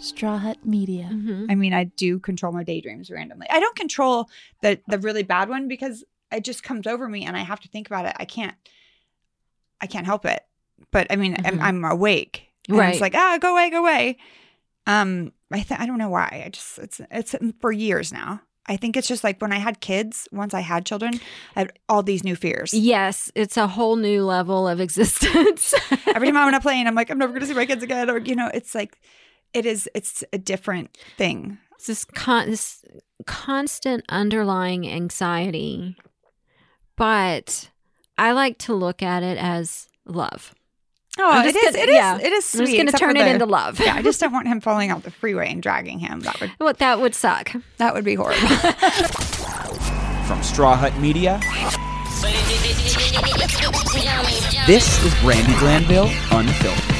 Straw Hut Media. I mean, I do control my daydreams randomly. I don't control the the really bad one because it just comes over me and I have to think about it. I can't I can't help it. But I mean, I'm, Mhm. I'm awake. And Right. It's like, ah, go away, go away. Um, I th- I don't know why. I just it's it's for years now. I think it's just like when I had kids, once I had children, I had all these new fears. Yes, it's a whole new level of existence. Every time I'm on a plane, I'm like, I'm never gonna see my kids again. Or, you know, it's like it is it's a different thing. It's this, con- this constant underlying anxiety. But I like to look at it as love. Oh, I'm it just is. gonna- It is. yeah. It is I'm just going to except for turn it the- into love. yeah, I just don't want him falling out the freeway and dragging him. That would Well, that would suck. that would be horrible. From Straw Hut Media, this is Brandi Glanville Unfiltered.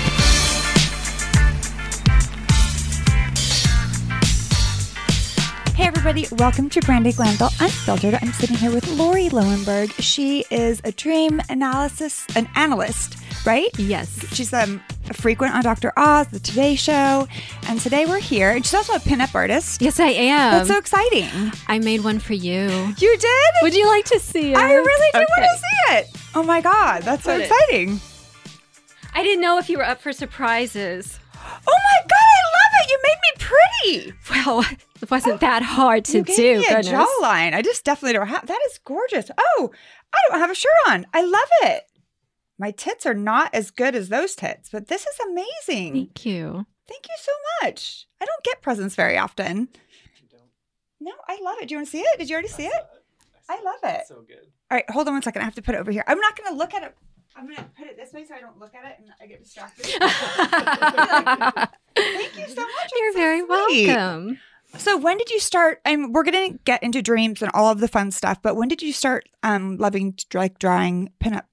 Hey everybody, welcome to Brandi Glanville Unfiltered. I'm sitting here with Lauri Lowenberg. She is a dream analysis an analyst, right? Yes. She's um, a frequent on Dr. Oz, the Today Show, and today we're here. And she's also a pinup artist. Yes, I am. That's so exciting. I made one for you. You did? Would you like to see it? I really do Okay. want to see it. Oh my god, that's so exciting. I didn't know if you were up for surprises. Oh my god, I love it. You made me pretty. Well, it wasn't that hard to you gave do. me a goodness. jawline. I just definitely don't have. That is gorgeous. Oh, I don't have a shirt on. I love it. My tits are not as good as those tits, but this is amazing. Thank you. Thank you so much. I don't get presents very often. No, I love it. Do you want to see it? Did you already see it? I love it. So good. All right, hold on one second. I have to put it over here. I'm not going to look at it. I'm going to put it this way so I don't look at it and I get distracted. Thank you so much. You're so very sweet. welcome. So when did you start? And we're gonna get into dreams and all of the fun stuff. But when did you start um, loving like drawing pinup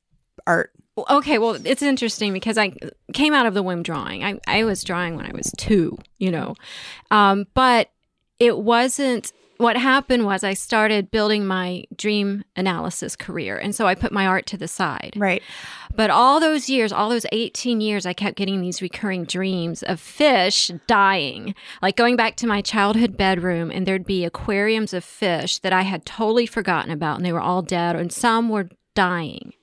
art? Okay, well, it's interesting because I came out of the womb drawing. I, I was drawing when I was two, you know. Um, but it wasn't what happened was I started building my dream analysis career. And so I put my art to the side. Right. But all those years, all those 18 years, I kept getting these recurring dreams of fish dying. Like going back to my childhood bedroom, and there'd be aquariums of fish that I had totally forgotten about, and they were all dead, and some were dying.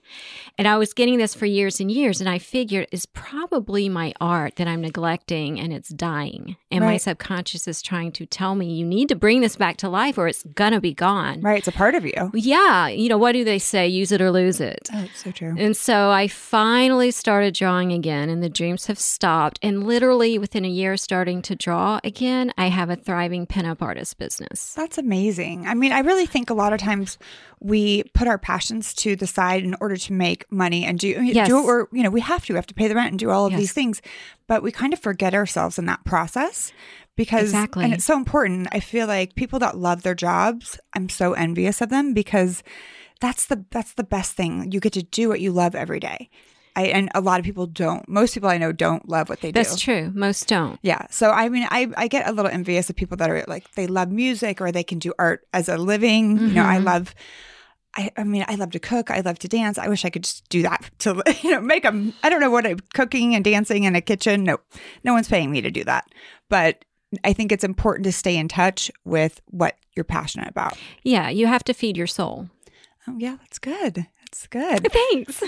And I was getting this for years and years, and I figured it's probably my art that I'm neglecting and it's dying. And my subconscious is trying to tell me, you need to bring this back to life or it's gonna be gone. Right. It's a part of you. Yeah. You know, what do they say? Use it or lose it. Oh, so true. And so I finally started drawing again, and the dreams have stopped. And literally within a year, starting to draw again, I have a thriving pinup artist business. That's amazing. I mean, I really think a lot of times we put our passions to the side in order to make money and do Yes. do it. Or you know, we have to. We have to pay the rent and do all of Yes. these things, but we kind of forget ourselves in that process because Exactly. and it's so important. I feel like people that love their jobs, I'm so envious of them because that's the that's the best thing. You get to do what you love every day. I, and a lot of people don't. Most people I know don't love what they do. That's true. Most don't. Yeah. So I mean, I, I get a little envious of people that are like they love music or they can do art as a living. You know, I Mhm. love. I, I mean, I love to cook. I love to dance. I wish I could just do that to you know make them. I don't know what I'm cooking and dancing in a kitchen. No, no one's paying me to do that. But I think it's important to stay in touch with what you're passionate about. Yeah, you have to feed your soul. Oh yeah, that's good. That's good. Thanks.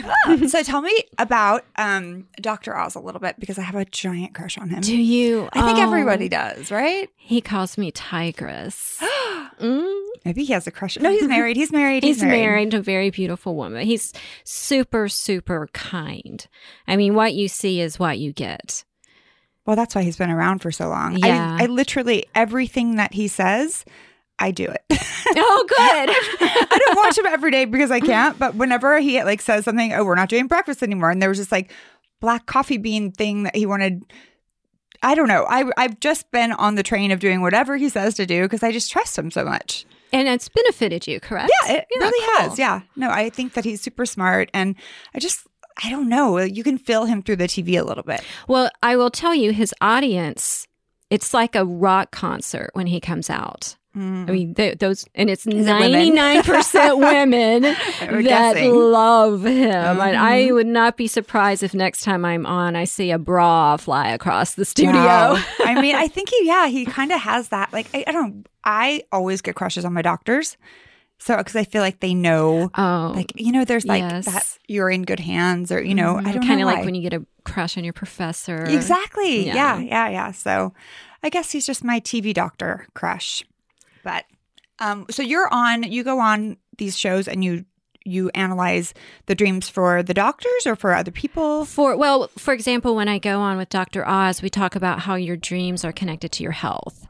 so tell me about um, Dr. Oz a little bit because I have a giant crush on him. Do you? I think Oh, everybody does, right? He calls me Tigress. Mm. Maybe he has a crush. No, he's married. He's married. He's married to a very beautiful woman. He's super, super kind. I mean, what you see is what you get. Well, that's why he's been around for so long. Yeah. I, I literally everything that he says, I do it. Oh, good. I don't watch him every day because I can't. But whenever he like says something, oh, we're not doing breakfast anymore, and there was this like black coffee bean thing that he wanted. I don't know. I I've just been on the train of doing whatever he says to do because I just trust him so much. and it's benefited you, correct? Yeah, it really cool. has. Yeah. No, I think that he's super smart, and I just I don't know. You can feel him through the TV a little bit. Well, I will tell you, his audience, it's like a rock concert when he comes out. I mean, th- those, and it's ninety nine percent women that guessing. love him. And I Mhm. would not be surprised if next time I'm on, I see a bra fly across the studio. Wow. I mean, I think he, yeah, he kind of has that. Like, I, I don't, I always get crushes on my doctors. So, because I feel like they know, Oh, like, you know, there's like yes. that you're in good hands or, you know, I don't kind of like when you get a crush on your professor. Exactly. Yeah. Yeah. yeah, yeah, So I guess he's just my TV doctor crush. But um so you're on you go on these shows and you you analyze the dreams for the doctors or for other people. For well, for example, when I go on with Dr. Oz, we talk about how your dreams are connected to your health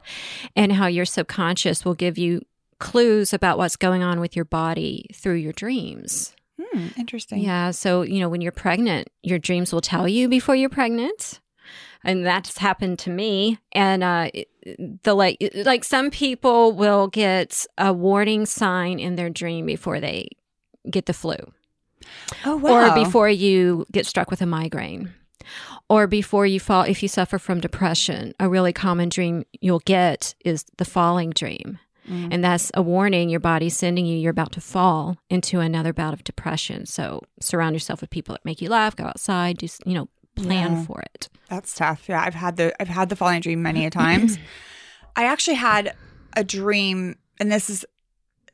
and how your subconscious will give you clues about what's going on with your body through your dreams. Hmm, interesting. Yeah, so you know when you're pregnant, your dreams will tell you before you're pregnant. And that's happened to me. And uh, the like, like some people will get a warning sign in their dream before they get the flu Oh wow. or before you get struck with a migraine or before you fall if you suffer from depression a really common dream you'll get is the falling dream Mm. and that's a warning your body's sending you you're about to fall into another bout of depression so surround yourself with people that make you laugh go outside do, you know plan Yeah. for it That's tough. Yeah, I've had the I've had the falling dream many a times. I actually had a dream, and this is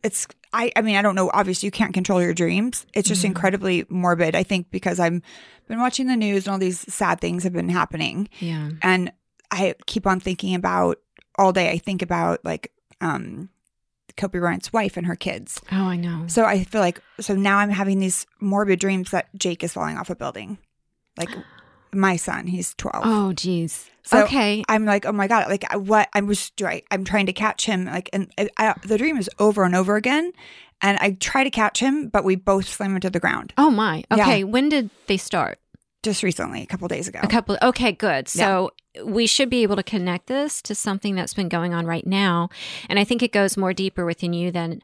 it's I I mean I don't know. Obviously, you can't control your dreams. It's just Mhm. incredibly morbid. I think because I've been watching the news and all these sad things have been happening, yeah and I keep on thinking about all day. I think about like um Kobe Bryant's wife and her kids. oh i know So I feel like so now I'm having these morbid dreams that Jake is falling off a building, like my son. He's twelve. oh geez So okay I'm like, oh my god, like what? I was trying. I'm trying to catch him, like, and I, I, the dream is over and over again, and I try to catch him, but we both slam him to the ground oh my Yeah. okay when did they start just recently, a couple days ago. A couple. Okay, good. So we should be able to connect this to something that's been going on right now, and I think it goes more deeper within you than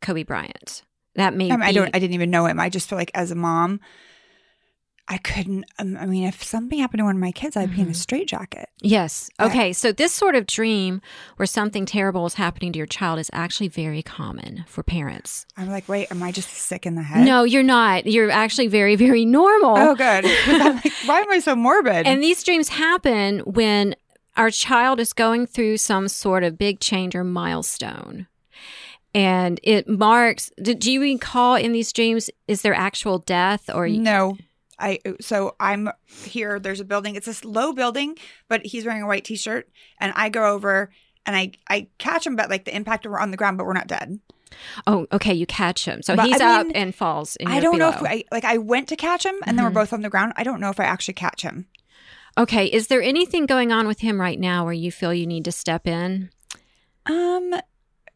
Kobe Bryant. That may I, mean, I don't. I didn't even know him. I just feel like as a mom, I couldn't. Um, I mean, if something happened to one of my kids, I'd be in a Mhm. straitjacket. Yes. Okay. So this sort of dream where something terrible is happening to your child is actually very common for parents. I'm like, wait, am I just sick in the head? No, you're not. You're actually very, very normal. Oh, good. I'm like, why am I so morbid? And these dreams happen when our child is going through some sort of big change or milestone. And it marks, do you recall in these dreams, is there actual death or? No. I so I'm here. There's a building. It's this low building, but he's wearing a white t-shirt, and I go over and I I catch him, but like the impact we're on the ground, but we're not dead. Oh, okay. You catch him. So But, he's I up mean, and falls. And I don't know if below. I like I went to catch him, and then we're Mhm. both on the ground. I don't know if I actually catch him. Okay. Is there anything going on with him right now where you feel you need to step in? Um,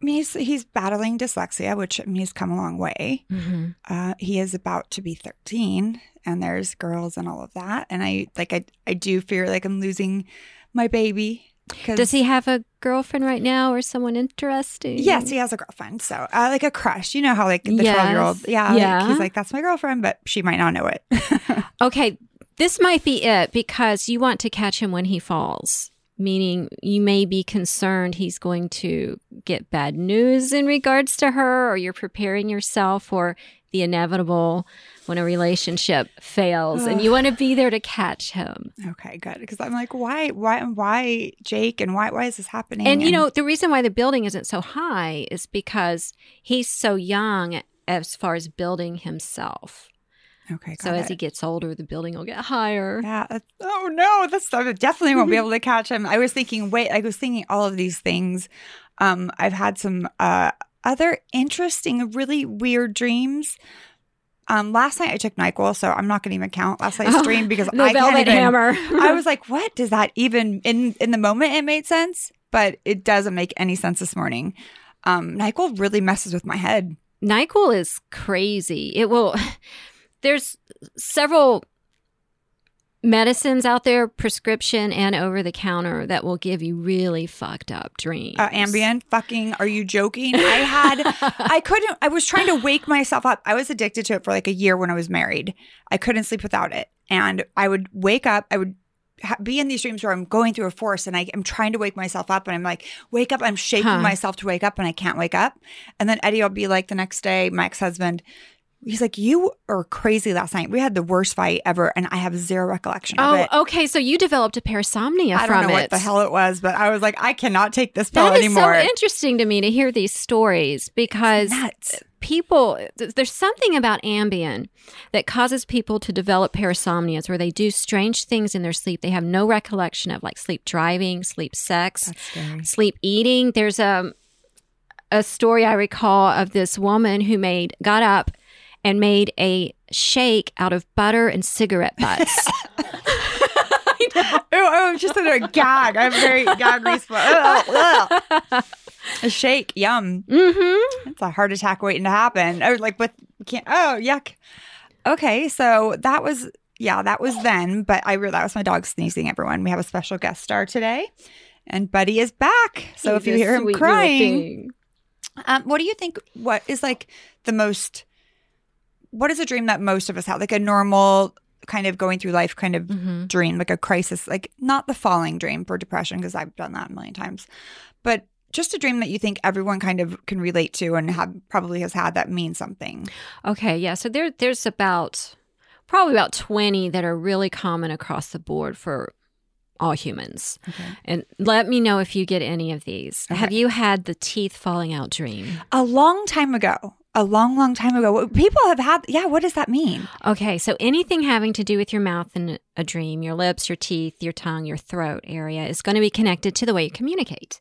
I mean, he's he's battling dyslexia, which I mean, he's come a long way. Mm-hmm. Uh, he is about to be 13, and there's girls and all of that, and I like I I do fear like I'm losing my baby. Does he have a girlfriend right now or someone interesting? Yes, he has a girlfriend. So, uh, like a crush. You know how, like, the 12 Yes. year old, yeah, like, Yeah. he's like, that's my girlfriend, but she might not know it. Okay, this might be it because you want to catch him when he falls, meaning you may be concerned he's going to get bad news in regards to her, or you're preparing yourself for the inevitable when a relationship fails and you want to be there to catch him. okay, good. Because I'm like, why, why, why Jake and why, why is this happening? And you know, the reason why the building isn't so high is because he's so young as far as building himself. Okay, So as he gets older, the building will get higher. yeah. Oh no, that's I definitely won't be able to catch him. I was thinking, wait, I was thinking all of these things. Um, I've had some uh other interesting, really weird dreams. Um, last night I took NyQuil, so I'm not going to even count last night's dream because The I can't velvet even, hammer. I was like, what does that even in in the moment it made sense, but it doesn't make any sense this morning. Um, NyQuil really messes with my head. NyQuil is crazy. It will. There's several medicines out there, prescription and over the counter, that will give you really fucked up dreams. Uh, Ambien, fucking, are you joking? I had, I couldn't, I was trying to wake myself up. I was addicted to it for like a year when I was married. I couldn't sleep without it. And I would wake up, I would ha- be in these dreams where I'm going through a forest and I, am trying to wake myself up and I'm like, wake up. I'm shaking Huh. myself to wake up and I can't wake up. And then Eddie will be like the next day, my ex husband, he's like, you are crazy last night. We had the worst fight ever and I have zero recollection of it. Oh, it. okay. So you developed a parasomnia I from don't know it. what the hell it was, but I was like, I cannot take this pill That is anymore. so interesting to me to hear these stories because Nuts. people th- there's something about Ambien that causes people to develop parasomnias where they do strange things in their sleep. They have no recollection of like sleep driving, sleep sex, That's scary. sleep eating. There's a a story I recall of this woman who made got up and made a shake out of butter and cigarette butts. Oh, I'm just in a gag. I'm very gag reflex. A shake, yum. mm-hmm. It's a heart attack waiting to happen. Oh, like with can't. Oh, yuck. Okay, so that was yeah, that was then. But I realized that was my dog sneezing. Everyone, we have a special guest star today, and Buddy is back. So if you hear him crying, um, what do you think? What is like the most? What is a dream that most of us have? Like a normal kind of going through life kind of hmm dream, like a crisis, like not the falling dream for depression, because I've done that a million times, but just a dream that you think everyone kind of can relate to and have probably has had that means something. Okay, yeah. So there, there's about probably about 20 that are really common across the board for all humans. Okay. And let me know if you get any of these. Okay. Have you had the teeth falling out dream? A long time ago, a long, long time ago, people have had. Yeah, what does that mean? Okay, so anything having to do with your mouth in a dream, your lips, your teeth, your tongue, your throat area is going to be connected to the way you communicate.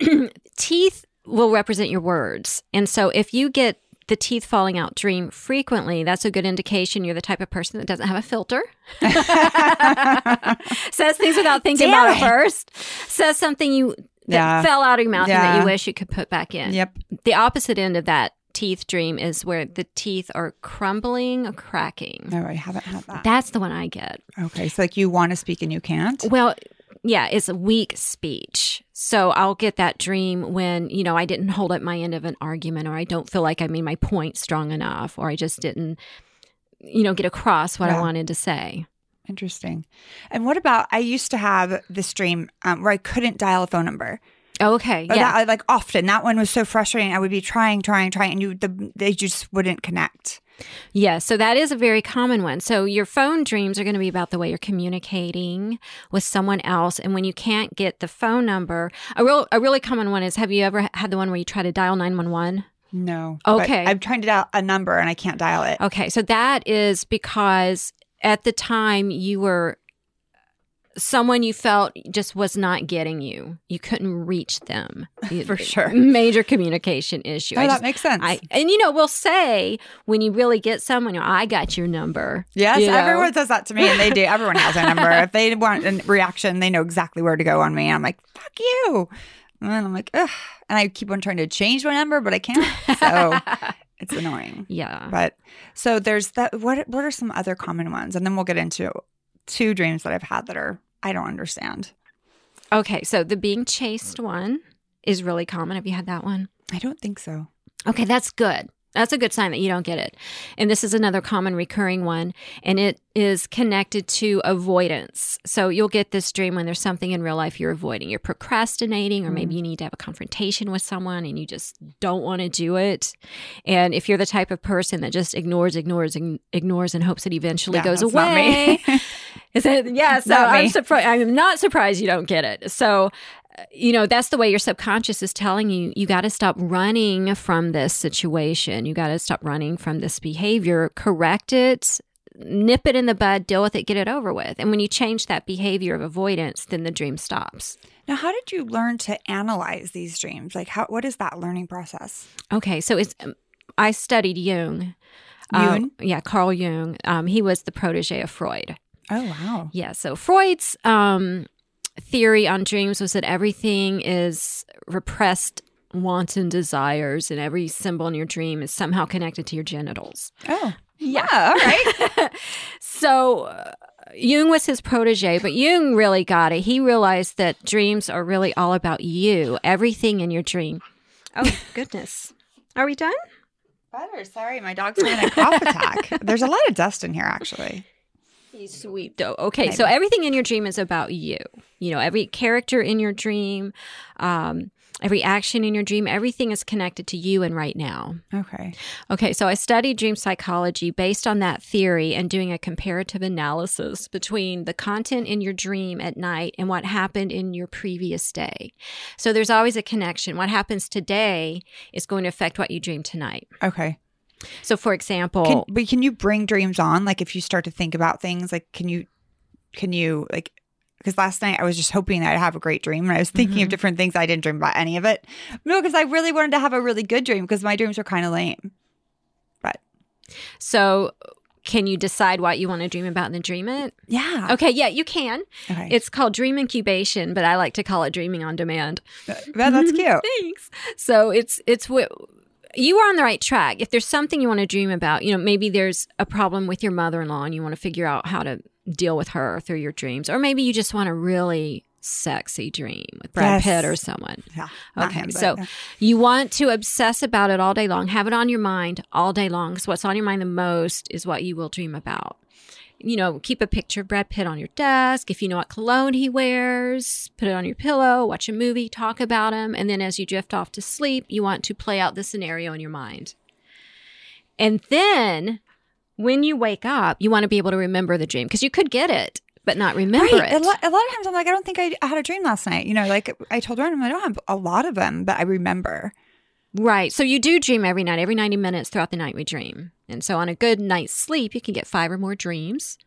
teeth will represent your words. And so if you get the teeth falling out dream frequently, that's a good indication you're the type of person that doesn't have a filter. Says things without thinking Damn about it it. first. Says something you that Yeah. fell out of your mouth and that you wish you could put back in. Yep. The opposite end of that teeth dream is where the teeth are crumbling or cracking. No, I haven't had that. That's the one I get. Okay, so like you want to speak and you can't. Well, yeah, it's a weak speech. So I'll get that dream when, you know, I didn't hold up my end of an argument or I don't feel like I made my point strong enough or I just didn't, you know, get across what I wanted to say. Interesting. And what about? I used to have this dream um, where I couldn't dial a phone number. Oh, okay. Or Yeah. that, like often. That one was so frustrating. I would be trying, trying, trying, and you the, they just wouldn't connect. Yeah, so that is a very common one. So your phone dreams are going to be about the way you're communicating with someone else, and when you can't get the phone number, a real a really common one is: Have you ever had the one where you try to dial nine one one? No. Okay. I'm trying to dial a number and I can't dial it. Okay, so that is because at the time you were someone you felt just was not getting you. You couldn't reach them. For sure. Major communication issue. Oh, I that just- makes sense. I and you know we'll say when you really get someone, you know, I got your number. yes, you know? everyone says that to me, and they do. Everyone has my number. if they want a reaction, they know exactly where to go on me. And I'm like, "Fuck you," and then I'm like, "Ugh," and I keep on trying to change my number, but I can't. So it's annoying. yeah. But so there's that. What what are some other common ones? And then we'll get into two dreams that I've had that are I don't understand. Okay, so the being chased one is really common. Have you had that one? I don't think so. Okay, that's good. That's a good sign that you don't get it. And this is another common recurring one, and it is connected to avoidance. So you'll get this dream when there's something in real life you're avoiding. You're procrastinating, or maybe you need to have a confrontation with someone and you just don't want to do it. And if you're the type of person that just ignores, ignores, ign- ignores, and hopes it eventually goes away, is it? Yeah. So Not I'm surprised. I'm not surprised you don't get it. So, you know, that's the way your subconscious is telling you. You got to stop running from this situation. You got to stop running from this behavior. Correct it. Nip it in the bud. Deal with it. Get it over with. And when you change that behavior of avoidance, then the dream stops. Now, how did you learn to analyze these dreams? Like, how what is that learning process? Okay. So it's. um, I studied Jung. Jung? Um, yeah, Carl Jung. Um, he was the protege of Freud. Oh wow. Yeah. So Freud's um, theory on dreams was that everything is repressed wants and desires, and every symbol in your dream is somehow connected to your genitals. Oh yeah. All right. So uh, Jung was his protege, but Jung really got it. He realized that dreams are really all about you, everything in your dream. Oh, goodness. Are we done? Butter. Sorry, my dog's having a cough attack. There's a lot of dust in here, actually. Sweet though. Okay, so everything in your dream is about you. You know, every character in your dream, um, every action in your dream, everything is connected to you and right now. Okay. Okay, so I studied dream psychology based on that theory and doing a comparative analysis between the content in your dream at night and what happened in your previous day. So there's always a connection. What happens today is going to affect what you dream tonight. Okay. So, for example, Can, but can you bring dreams on? Like if you start to think about things, like can you, can you like? Because last night I was just hoping that I'd have a great dream, and I was thinking Mm-hmm. of different things. I didn't dream about any of it. No, because I really wanted to have a really good dream because my dreams were kind of lame. But so can you decide what you want to dream about and then dream it? yeah, Okay, yeah, you can. okay, It's called dream incubation, but I like to call it dreaming on demand. That- that's cute. Thanks. So it's it's what you are on the right track. If there's something you want to dream about, you know, maybe there's a problem with your mother-in-law and you want to figure out how to deal with her through your dreams, or maybe you just want a really sexy dream with Brad Yes. Pitt or someone. Yeah, Okay, him, so yeah. you want to obsess about it all day long, have it on your mind all day long. Because what's on your mind the most is what you will dream about. You know, keep a picture of Brad Pitt on your desk. If you know what cologne he wears, put it on your pillow, watch a movie, talk about him. And then as you drift off to sleep, you want to play out the scenario in your mind. And then when you wake up, you want to be able to remember the dream because you could get it, but not remember Right. it. A lot, a lot of times I'm like, I don't think I, I had a dream last night. You know, like I told Ryan, I don't have a lot of them, but I remember. Right. So you do dream every night. Every 90 minutes throughout the night, we dream. And so on a good night's sleep, you can get five or more dreams.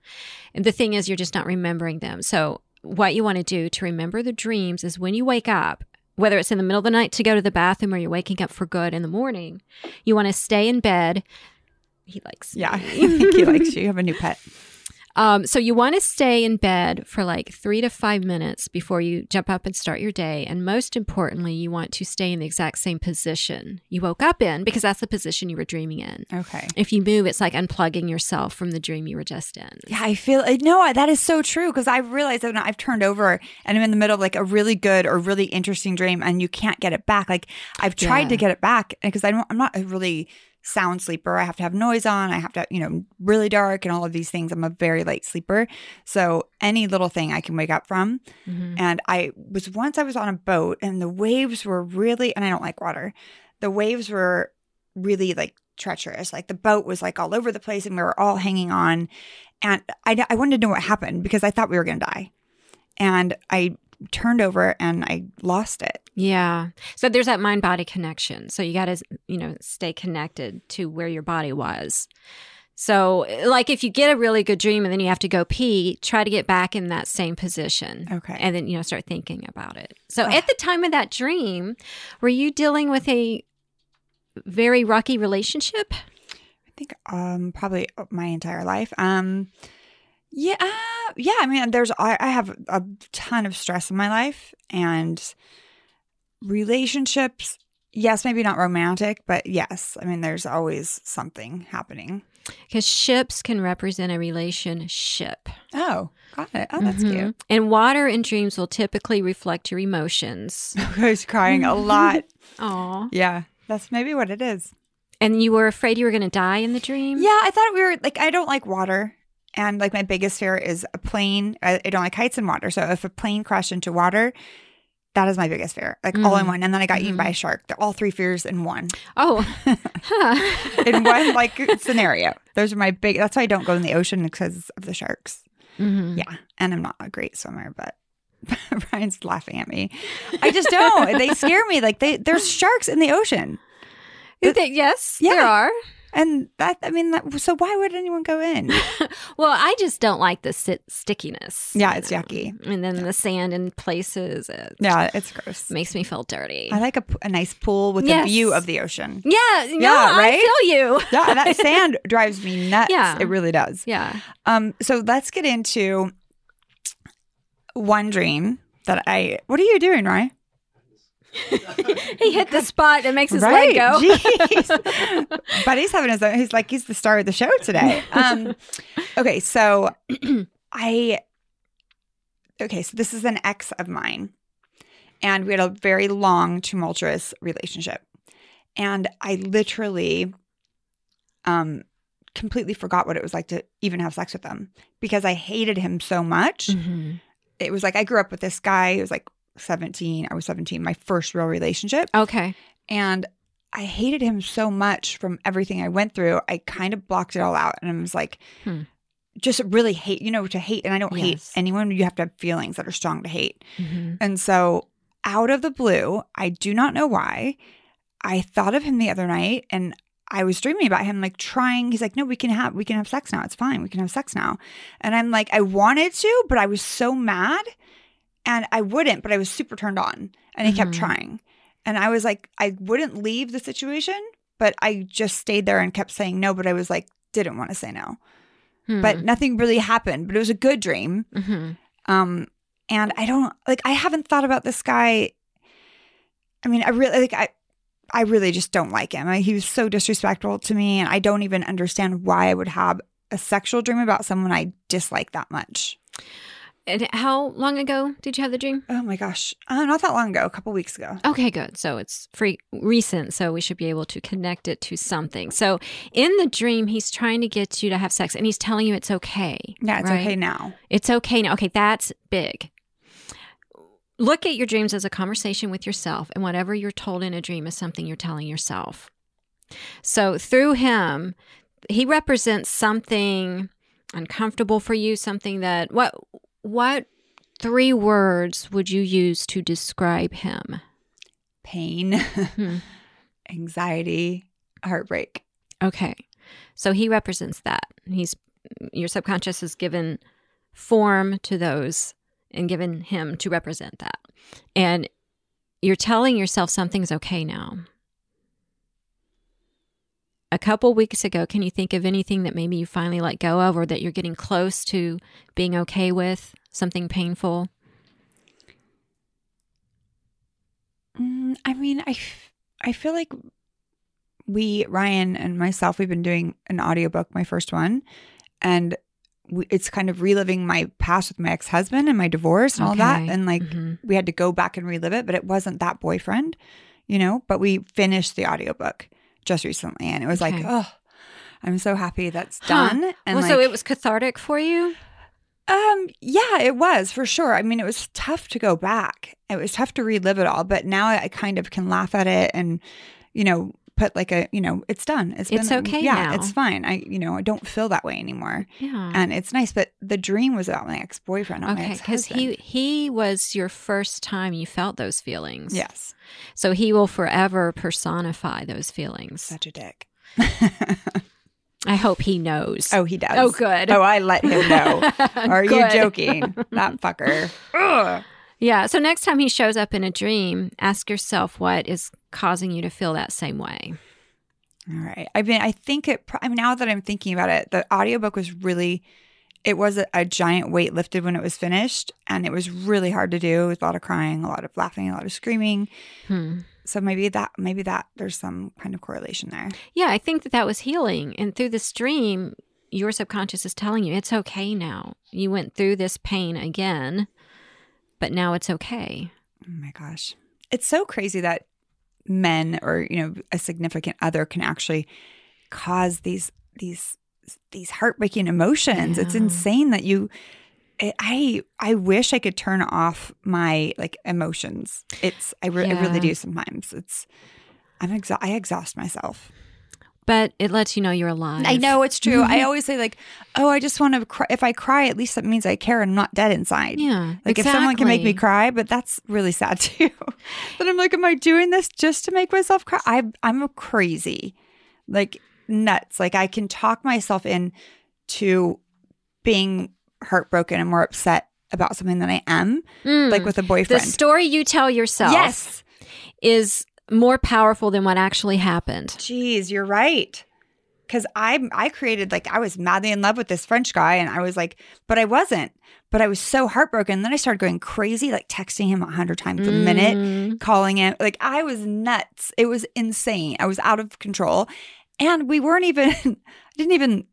And the thing is, you're just not remembering them. So what you want to do to remember the dreams is when you wake up, whether it's in the middle of the night to go to the bathroom or you're waking up for good in the morning, you want to stay in bed. He likes Yeah, I think he likes you. You have a new pet. Um, so you want to stay in bed for like three to five minutes before you jump up and start your day. And most importantly, you want to stay in the exact same position you woke up in because that's the position you were dreaming in. Okay. If you move, it's like unplugging yourself from the dream you were just in. Yeah, I feel no, that is so true because I've realized that I've turned over and I'm in the middle of like a really good or really interesting dream and you can't get it back. Like I've tried Yeah. to get it back because I don't, I'm not a really sound sleeper. I have to have noise on. I have to, you know, really dark and all of these things. I'm a very light sleeper. So any little thing I can wake up from. Mhm. And I was once I was on a boat and the waves were really, and I don't like water, the waves were really like treacherous. Like the boat was like all over the place and we were all hanging on. And I, I wanted to know what happened because I thought we were going to die. And I turned over and I lost it. Yeah. So there's that mind body connection. So you got to, you know, stay connected to where your body was. So, like, if you get a really good dream and then you have to go pee, try to get back in that same position. Okay. And then, you know, start thinking about it. So, Ah. at the time of that dream, were you dealing with a very rocky relationship? I think um probably my entire life. Um yeah, uh, yeah, I mean there's I, I have a ton of stress in my life and relationships yes, maybe not romantic, but yes. I mean there's always something happening. Because ships can represent a relationship. Oh, got it. Oh, that's Mhm. cute. And water in dreams will typically reflect your emotions. I was crying a lot. Aw. Yeah, that's maybe what it is. And you were afraid you were going to die in the dream? Yeah, I thought we were like I don't like water. And like my biggest fear is a plane. I, I don't like heights and water. So if a plane crashed into water, that is my biggest fear. Like all in Mm. one. And then I got eaten Mhm. by a shark. They're all three fears in one. Oh. Huh. In one like scenario. Those are my big that's why I don't go in the ocean because of the sharks. Mhm. Yeah. And I'm not a great swimmer, but Brian's laughing at me. I just don't. they scare me. Like they there's sharks in the ocean. You think- yes, there are. And that I mean that, so why would anyone go in? Well, I just don't like the sit- stickiness. Yeah, it's know. yucky. And then the sand in places it Yeah, it's gross. makes me feel dirty. I like a nice pool with Yes. a view of the ocean. yeah, no, Yeah, right? I feel you. Yeah, that sand drives me nuts. Yeah. It really does. Yeah. Um, so let's get into one dream that I. What are you doing, Ryan? He hit the spot that makes his right. leg go. But he's having his own. He's like he's the star of the show today. Um, okay, so I. Okay, so this is an ex of mine, and we had a very long, tumultuous relationship, and I literally, um, completely forgot what it was like to even have sex with him because I hated him so much. Mhm. It was like I grew up with this guy. He was like 17. I was 17, my first real relationship. Okay. And I hated him so much from everything I went through. I kind of blocked it all out. And I was like, Hmm. just really hate, you know, to hate. And I don't hate anyone. You have to have feelings that are strong to hate. Mhm. And so, out of the blue, I do not know why, I thought of him the other night and I was dreaming about him like trying he's like no we can have we can have sex now it's fine we can have sex now and I'm like I wanted to but I was so mad and I wouldn't but I was super turned on and he kept Mhm. trying and I was like I wouldn't leave the situation but I just stayed there and kept saying no but I was like didn't want to say no Hmm. but nothing really happened but it was a good dream Mhm. um, and I don't like I haven't thought about this guy. I mean, I really like I I really just don't like him. I, he was so disrespectful to me and I don't even understand why I would have a sexual dream about someone I dislike that much. And how long ago did you have the dream? Oh my gosh. Uh, not that long ago, a couple weeks ago. Okay, good. So it's free recent, so we should be able to connect it to something. So in the dream, he's trying to get you to have sex and he's telling you it's okay. Yeah, it's right? okay now. It's okay now. Okay, that's big. Look at your dreams as a conversation with yourself, and whatever you're told in a dream is something you're telling yourself. So through him, he represents something uncomfortable for you, something that what what three words would you use to describe him? Pain, Hmm. anxiety, heartbreak. Okay. So he represents that. He's your subconscious has given form to those and given him to represent that. And you're telling yourself something's okay now. A couple weeks ago, can you think of anything that maybe you finally let go of or that you're getting close to being okay with? Something painful? Mm, I mean, I, f- I feel like we, Ryan and myself, we've been doing an audiobook, my first one, and we, it's kind of reliving my past with my ex husband and my divorce and all that. And like, Mhm. we had to go back and relive it, but it wasn't that boyfriend, you know? But we finished the audiobook just recently, and it was like, oh, I'm so happy that's Huh. done. And well, so it was cathartic for you? um, yeah, it was for sure. I mean, it was tough to go back. It was tough to relive it all, but now I kind of can laugh at it and, you know, put like a, you know, it's done. It's It's been, okay Yeah, now. it's fine. I, you know, I don't feel that way anymore, Yeah. and it's nice. But the dream was about my ex boyfriend, not Okay, because he he was your first time you felt those feelings. yes, So he will forever personify those feelings. such a dick. I hope he knows. oh, he does. Oh, good. Oh, I let him know. Are you joking? That fucker. Ugh. Yeah. So next time he shows up in a dream, ask yourself what is causing you to feel that same way. All right. I mean, I think it, I mean, now that I'm thinking about it, the audiobook was really, it was a, a giant weight lifted when it was finished. And it was really hard to do. It was a lot of crying, a lot of laughing, a lot of screaming. Hmm. So maybe that, maybe that, there's some kind of correlation there. Yeah, I think that that was healing. And through this dream, your subconscious is telling you it's okay now. You went through this pain again, but now it's okay. Oh my gosh. It's so crazy that men or, you know, a significant other can actually cause these, these, these heartbreaking emotions. It's insane that you, I- I wish I could turn off my like emotions. It's I, re- I really do sometimes. It's I'm exa- I exhaust myself. But it lets you know you're alive. I know it's true. I always say like, oh, I just want to cry. If I cry, at least that means I care and I'm not dead inside. Yeah. Like if someone can make me cry, but that's really sad too. but I'm like, am I doing this just to make myself cry? I I'm crazy, like nuts. Like I can talk myself in to being heartbroken and more upset about something than I am, Mm. like with a boyfriend. the story you tell yourself yes. is more powerful than what actually happened. Jeez, you're right. Cause I I created like I was madly in love with this French guy and I was like, but I wasn't. But I was so heartbroken. Then I started going crazy, like texting him a hundred times a minute. Mm. calling him. Like I was nuts. It was insane. I was out of control. And we weren't even I didn't even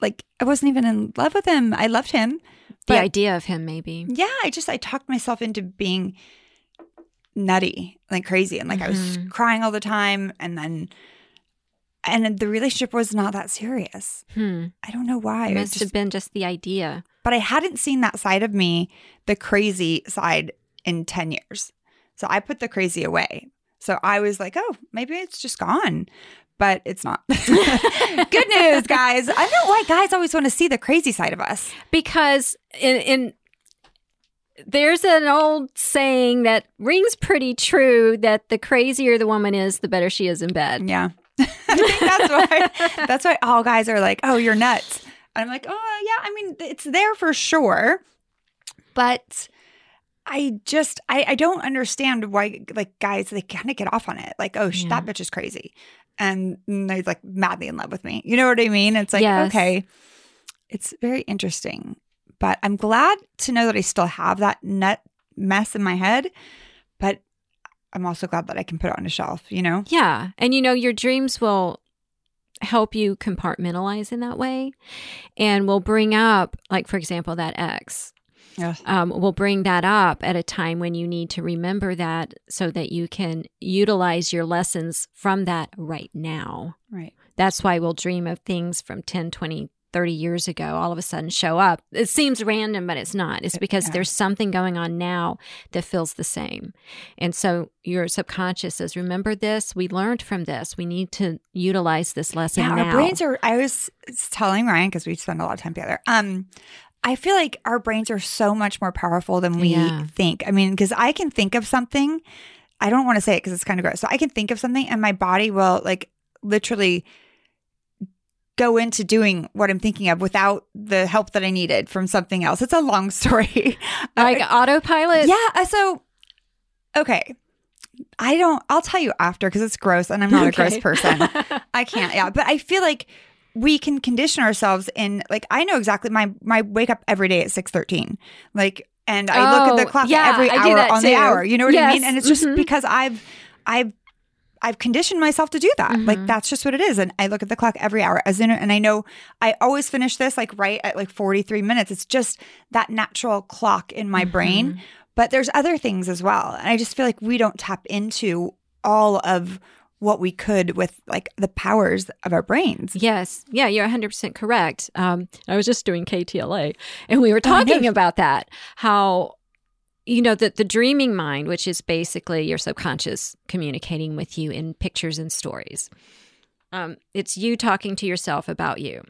like I wasn't even in love with him. I loved him. The idea of him, maybe. yeah, I just I talked myself into being nutty, like crazy. And like I was Mhm. crying all the time and then and the relationship was not that serious. Hmm. I don't know why. It It must just- have been just the idea. but I hadn't seen that side of me, the crazy side, in 10 years. So I put the crazy away. So I was like, oh, maybe it's just gone. But it's not. Good news, guys. I don't know why guys always want to see the crazy side of us. because in, in there's an old saying that rings pretty true that the crazier the woman is, the better she is in bed. Yeah. I think that's why that's why all guys are like, "Oh, you're nuts." And I'm like, "Oh, yeah, I mean, it's there for sure." But I just I I don't understand why like guys they kind of get off on it. Like, "Oh, sh- that bitch is crazy." And they're like madly in love with me. You know what I mean? It's like, Yes. okay. It's very interesting. But I'm glad to know that I still have that nut mess in my head, but I'm also glad that I can put it on a shelf, you know? Yeah. And you know, your dreams will help you compartmentalize in that way and will bring up, like, for example, that ex. Yeah. Um, will bring that up at a time when you need to remember that so that you can utilize your lessons from that right now. Right. That's why we'll dream of things from 10, 20, 30 years ago all of a sudden show up. It seems random, but it's not. It's because Yeah. there's something going on now that feels the same. And so your subconscious says, remember this? We learned from this. We need to utilize this lesson Yeah, now. our brains are. I was telling Ryan because we spend a lot of time together. Um, I feel like our brains are so much more powerful than we Yeah. think. I mean, because I can think of something. I don't want to say it because it's kind of gross. So I can think of something, and my body will like literally go into doing what I'm thinking of without the help that I needed from something else. It's a long story. like autopilot? Yeah. uh, So, okay. I don't, I'll tell you after because it's gross and I'm not a gross person. I can't. Yeah. But I feel like we can condition ourselves in, like, I know exactly my, my wake up every day at 6 13. Like, and I look at Oh, the clock yeah, every hour on the hour. You know what I mean? And it's just mhm. because I've, I've, I've conditioned myself to do that. Like Mhm. that's just what it is. And I look at the clock every hour as in and I know I always finish this like right at like 43 minutes. It's just that natural clock in my brain. Mm-hmm. But there's other things as well. And I just feel like we don't tap into all of what we could with like the powers of our brains. Yes. Yeah, you're 100% correct. Um, I was just doing KTLA and we were Oh, talking about that. How, you know, that the dreaming mind, which is basically your subconscious communicating with you in pictures and stories, um, it's you talking to yourself about you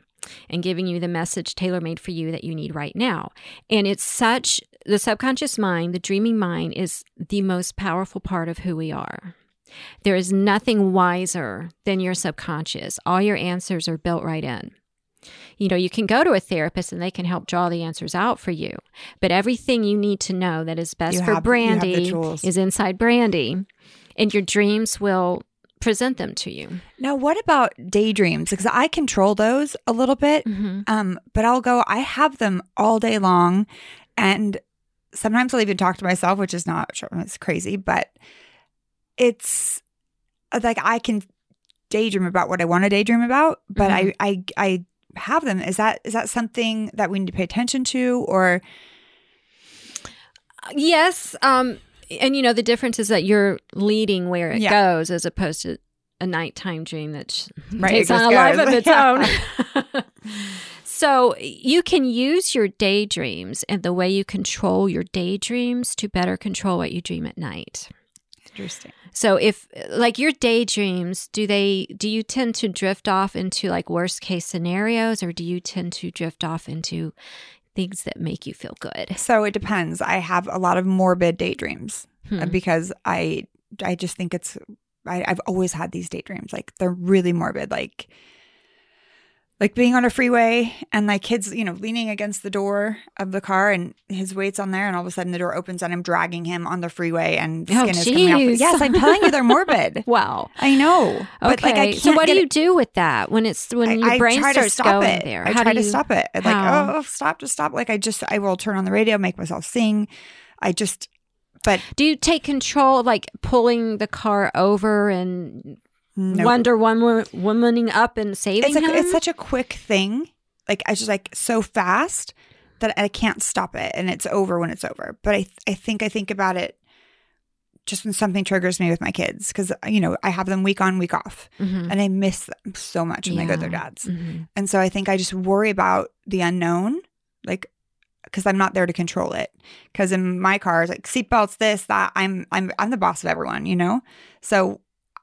and giving you the message tailor made for you that you need right now. And it's such the subconscious mind, the dreaming mind, is the most powerful part of who we are. There is nothing wiser than your subconscious. All your answers are built right in. You know, you can go to a therapist and they can help draw the answers out for you. But everything you need to know that is best You for have- you have the Brandy is inside Brandy. And your dreams will present them to you. Now, what about daydreams? Because I control those a little bit. Mm-hmm. Um, but I'll go, I have them all day long. And sometimes I'll even talk to myself, which is not, it's crazy, but it's uh, like I can daydream about what I want to daydream about, but I, I, I have them. Is that, is that something that we need to pay attention to or? Yes. Um, and you know, the difference is that you're leading where it Yeah. goes as opposed to a nighttime dream that Right, takes on a life of its own. so you can use your daydreams and the way you control your daydreams to better control what you dream at night. Interesting. So if like your daydreams, do they do you tend to drift off into like worst case scenarios or do you tend to drift off into things that make you feel good? So it depends. I have a lot of morbid daydreams uh, Hmm. because I I just think it's I, I've always had these daydreams. Like they're really morbid. Like like being on a freeway and my kid's, you know, leaning against the door of the car and his weight's on there and all of a sudden the door opens and I'm dragging him on the freeway and Oh, skin is coming off. Yes, I'm telling you they're morbid. Wow. I know. But Okay. like I can't so what do you it- do with that when it's when I- your I brain to starts stop going it. there? I How try do to stop it. I'm how? Like, oh, stop, just stop. Like I just, I will turn on the radio, make myself sing. I just, but Do you take control like pulling the car over and no. Wonder Woman womaning up and saving it's a, him? it's such a quick thing. Like I just like so fast that I can't stop it, and it's over when it's over. But I, I think I think about it just when something triggers me with my kids because you know I have them week on week off Mhm. and I miss them so much when they go to their Yeah. dads. Mhm. And so I think I just worry about the unknown, like because I'm not there to control it. Because in my car, it's like seatbelts, this, that. I'm I'm I'm the boss of everyone, you know. So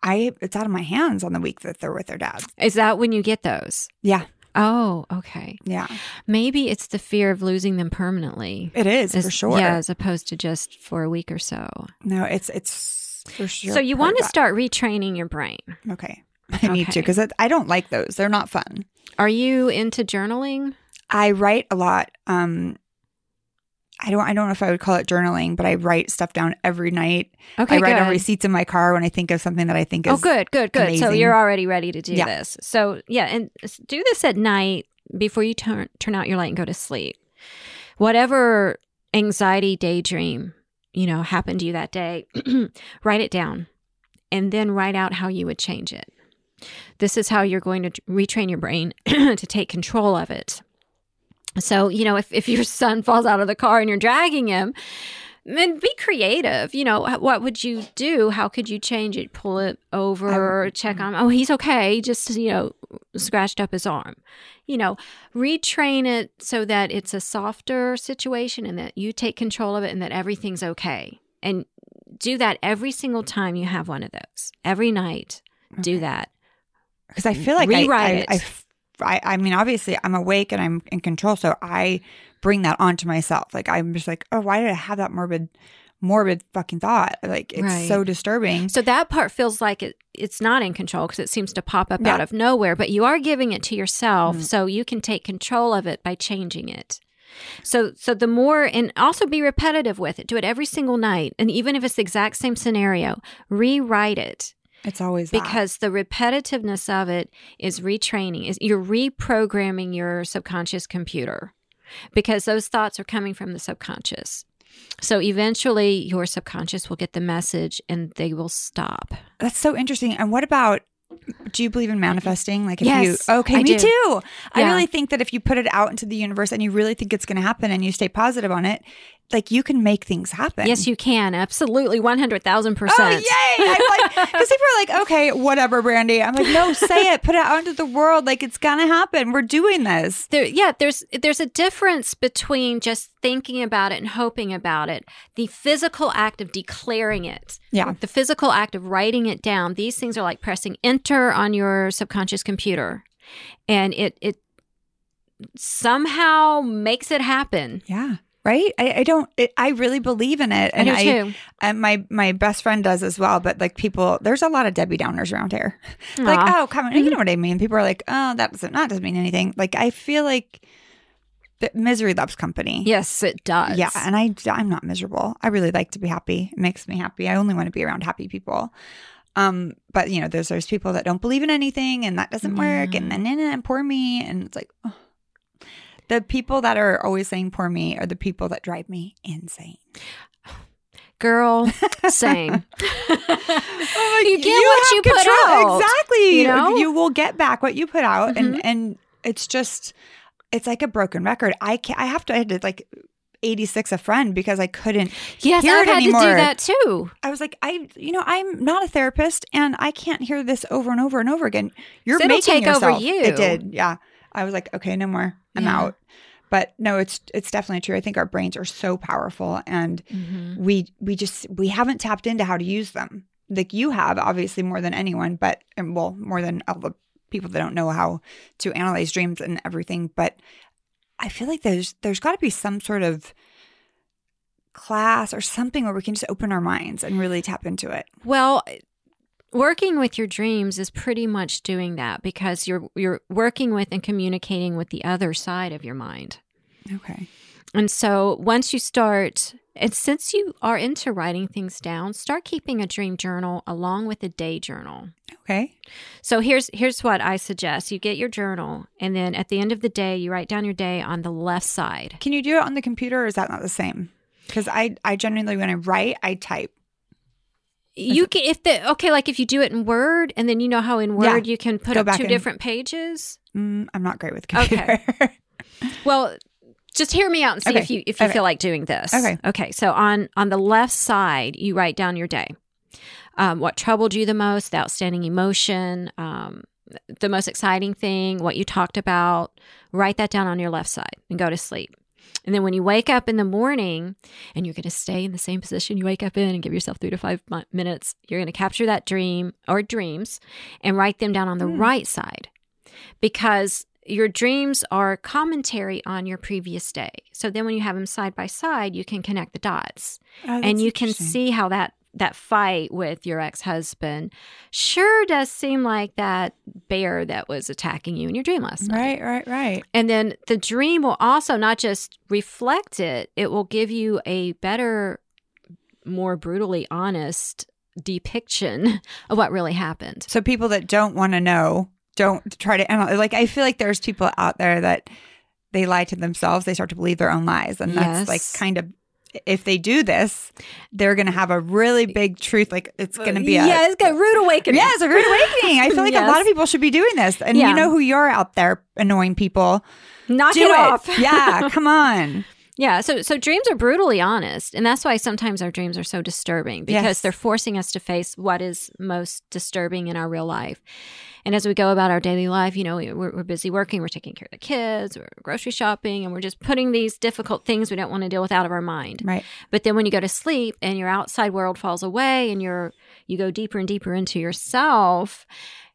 I it's out of my hands on the week that they're with their dads. Is that when you get those? Yeah, Oh, okay. yeah, Maybe it's the fear of losing them permanently. it is As- for sure. Yeah, as opposed to just for a week or so. No, it's it's for sure. so you want to start retraining your brain. Okay, I need to because I don't like those. They're not fun. Are you into journaling? I write a lot. Um, I don't. I don't know if I would call it journaling, but I write stuff down every night. Okay, I write good. on receipts in my car when I think of something that I think oh, is. Oh, good, good, good. So you're already ready to do Yeah. this. So yeah, and do this at night before you turn turn out your light and go to sleep. Whatever anxiety daydream you know happened to you that day, write it down, and then write out how you would change it. This is how you're going to retrain your brain to take control of it. So, you know, if, if your son falls out of the car and you're dragging him, then be creative. You know, what would you do? How could you change it? Pull it over, or check mm-hmm. on, oh, he's okay. He Just, you know, scratched up his arm. You know, retrain it so that it's a softer situation and that you take control of it and that everything's okay. And do that every single time you have one of those. Every night, do that. because I feel like I- Rewrite I. I, f- I, I mean, obviously, I'm awake and I'm in control, so I bring that onto myself. Like I'm just like, oh, why did I have that morbid, morbid fucking thought? Like it's Right. so disturbing. So that part feels like it, it's not in control because it seems to pop up Yeah. out of nowhere, but you are giving it to yourself Mm. so you can take control of it by changing it. So so the more and also be repetitive with it. Do it every single night. And even if it's the exact same scenario, rewrite it It's always that. because the repetitiveness of it is retraining. Is you're reprogramming your subconscious computer because those thoughts are coming from the subconscious. So eventually your subconscious will get the message and they will stop. that's so interesting. And what about? Do you believe in manifesting? Like, if Yes, you okay, I me do. too. I really think that if you put it out into the universe and you really think it's going to happen and you stay positive on it, like you can make things happen. Yes, you can. Absolutely. 100,000%. Oh yay! I'm like, because people are like, okay, whatever, Brandi. I'm like, no, say it, put it out into the world. Like it's gonna happen. We're doing this. There, yeah, there's there's a difference between just thinking about it and hoping about it. The physical act of declaring it, Yeah. the physical act of writing it down. These things are like pressing enter on your subconscious computer, and it it somehow makes it happen. Yeah. Right. I, I don't. It, I really believe in it, and I too. and my my best friend does as well. But like people, there's a lot of Debbie Downers around here. like, oh, come on, you know what I mean. People are like, oh, that doesn't that doesn't mean anything. Like I feel like misery loves company. Yes, it does. Yeah, and I I'm not miserable. I really like to be happy. It makes me happy. I only want to be around happy people. Um, but you know, there's there's people that don't believe in anything and that doesn't work and and, and, and poor me and it's like oh. The people that are always saying poor me are the people that drive me insane. girl, same. Oh, You get what have you put out, Exactly. you know? You will get back what you put out Mhm. and and it's just it's like a broken record. I can I have to I had to like 86 a friend because I couldn't yes, hear I've it had to anymore. do that too. I was like, I, you know, I'm not a therapist, and I can't hear this over and over and over again. You're So making take over yourself. you. It did, yeah. I was like, okay, no more. I'm Yeah. out. But no, it's it's definitely true. I think our brains are so powerful, and Mm-hmm. we we just we haven't tapped into how to use them. Like you have, obviously, more than anyone, but and well, more than all the people that don't know how to analyze dreams and everything. But I feel like there's there's got to be some sort of class or something where we can just open our minds and really tap into it. Well, working with your dreams is pretty much doing that because you're you're working with and communicating with the other side of your mind. Okay. And so once you start and since you are into writing things down, start keeping a dream journal along with a day journal. Okay. So here's here's what I suggest. You get your journal and then at the end of the day you write down your day on the left side. Can you do it on the computer or is that not the same? Because I, I generally, when I write, I type. You can if the okay like if you do it in Word and then you know how in Yeah. Word you can put Go up two and- different pages. Mm, I'm not great with computer. okay. Well, just hear me out and see Okay. if you if you Okay. feel like doing this. Okay. Okay. So on on the left side, you write down your day. Um, what troubled you the most, the outstanding emotion, um, the most exciting thing, what you talked about. Write that down on your left side and go to sleep. And then when you wake up in the morning and you're going to stay in the same position you wake up in and give yourself three to five mi- minutes, you're going to capture that dream or dreams and write them down on the Hmm. right side because your dreams are commentary on your previous day. So then when you have them side by side, you can connect the dots Oh, and you can see how that that fight with your ex-husband sure does seem like that bear that was attacking you in your dream last night. Right, right, right. And then the dream will also not just reflect it, it will give you a better, more brutally honest depiction of what really happened. So people that don't want to know, don't try to analyze. Like I feel like there's people out there that they lie to themselves. They start to believe their own lies, and that's like kind of. If they do this, they're going to have a really big truth. Like it's going to be a yeah, it's got rude awakening. Yeah, it's a rude awakening. I feel like a lot of people should be doing this. And Yeah. you know who you're out there annoying people. knock Do it, it. off. yeah, come on. Yeah, so so dreams are brutally honest, and that's why sometimes our dreams are so disturbing because Yes. they're forcing us to face what is most disturbing in our real life. And as we go about our daily life, you know, we- we're, we're busy working, we're taking care of the kids, we're grocery shopping, and we're just putting these difficult things we don't want to deal with out of our mind. Right. But then when you go to sleep and your outside world falls away, and you're you go deeper and deeper into yourself,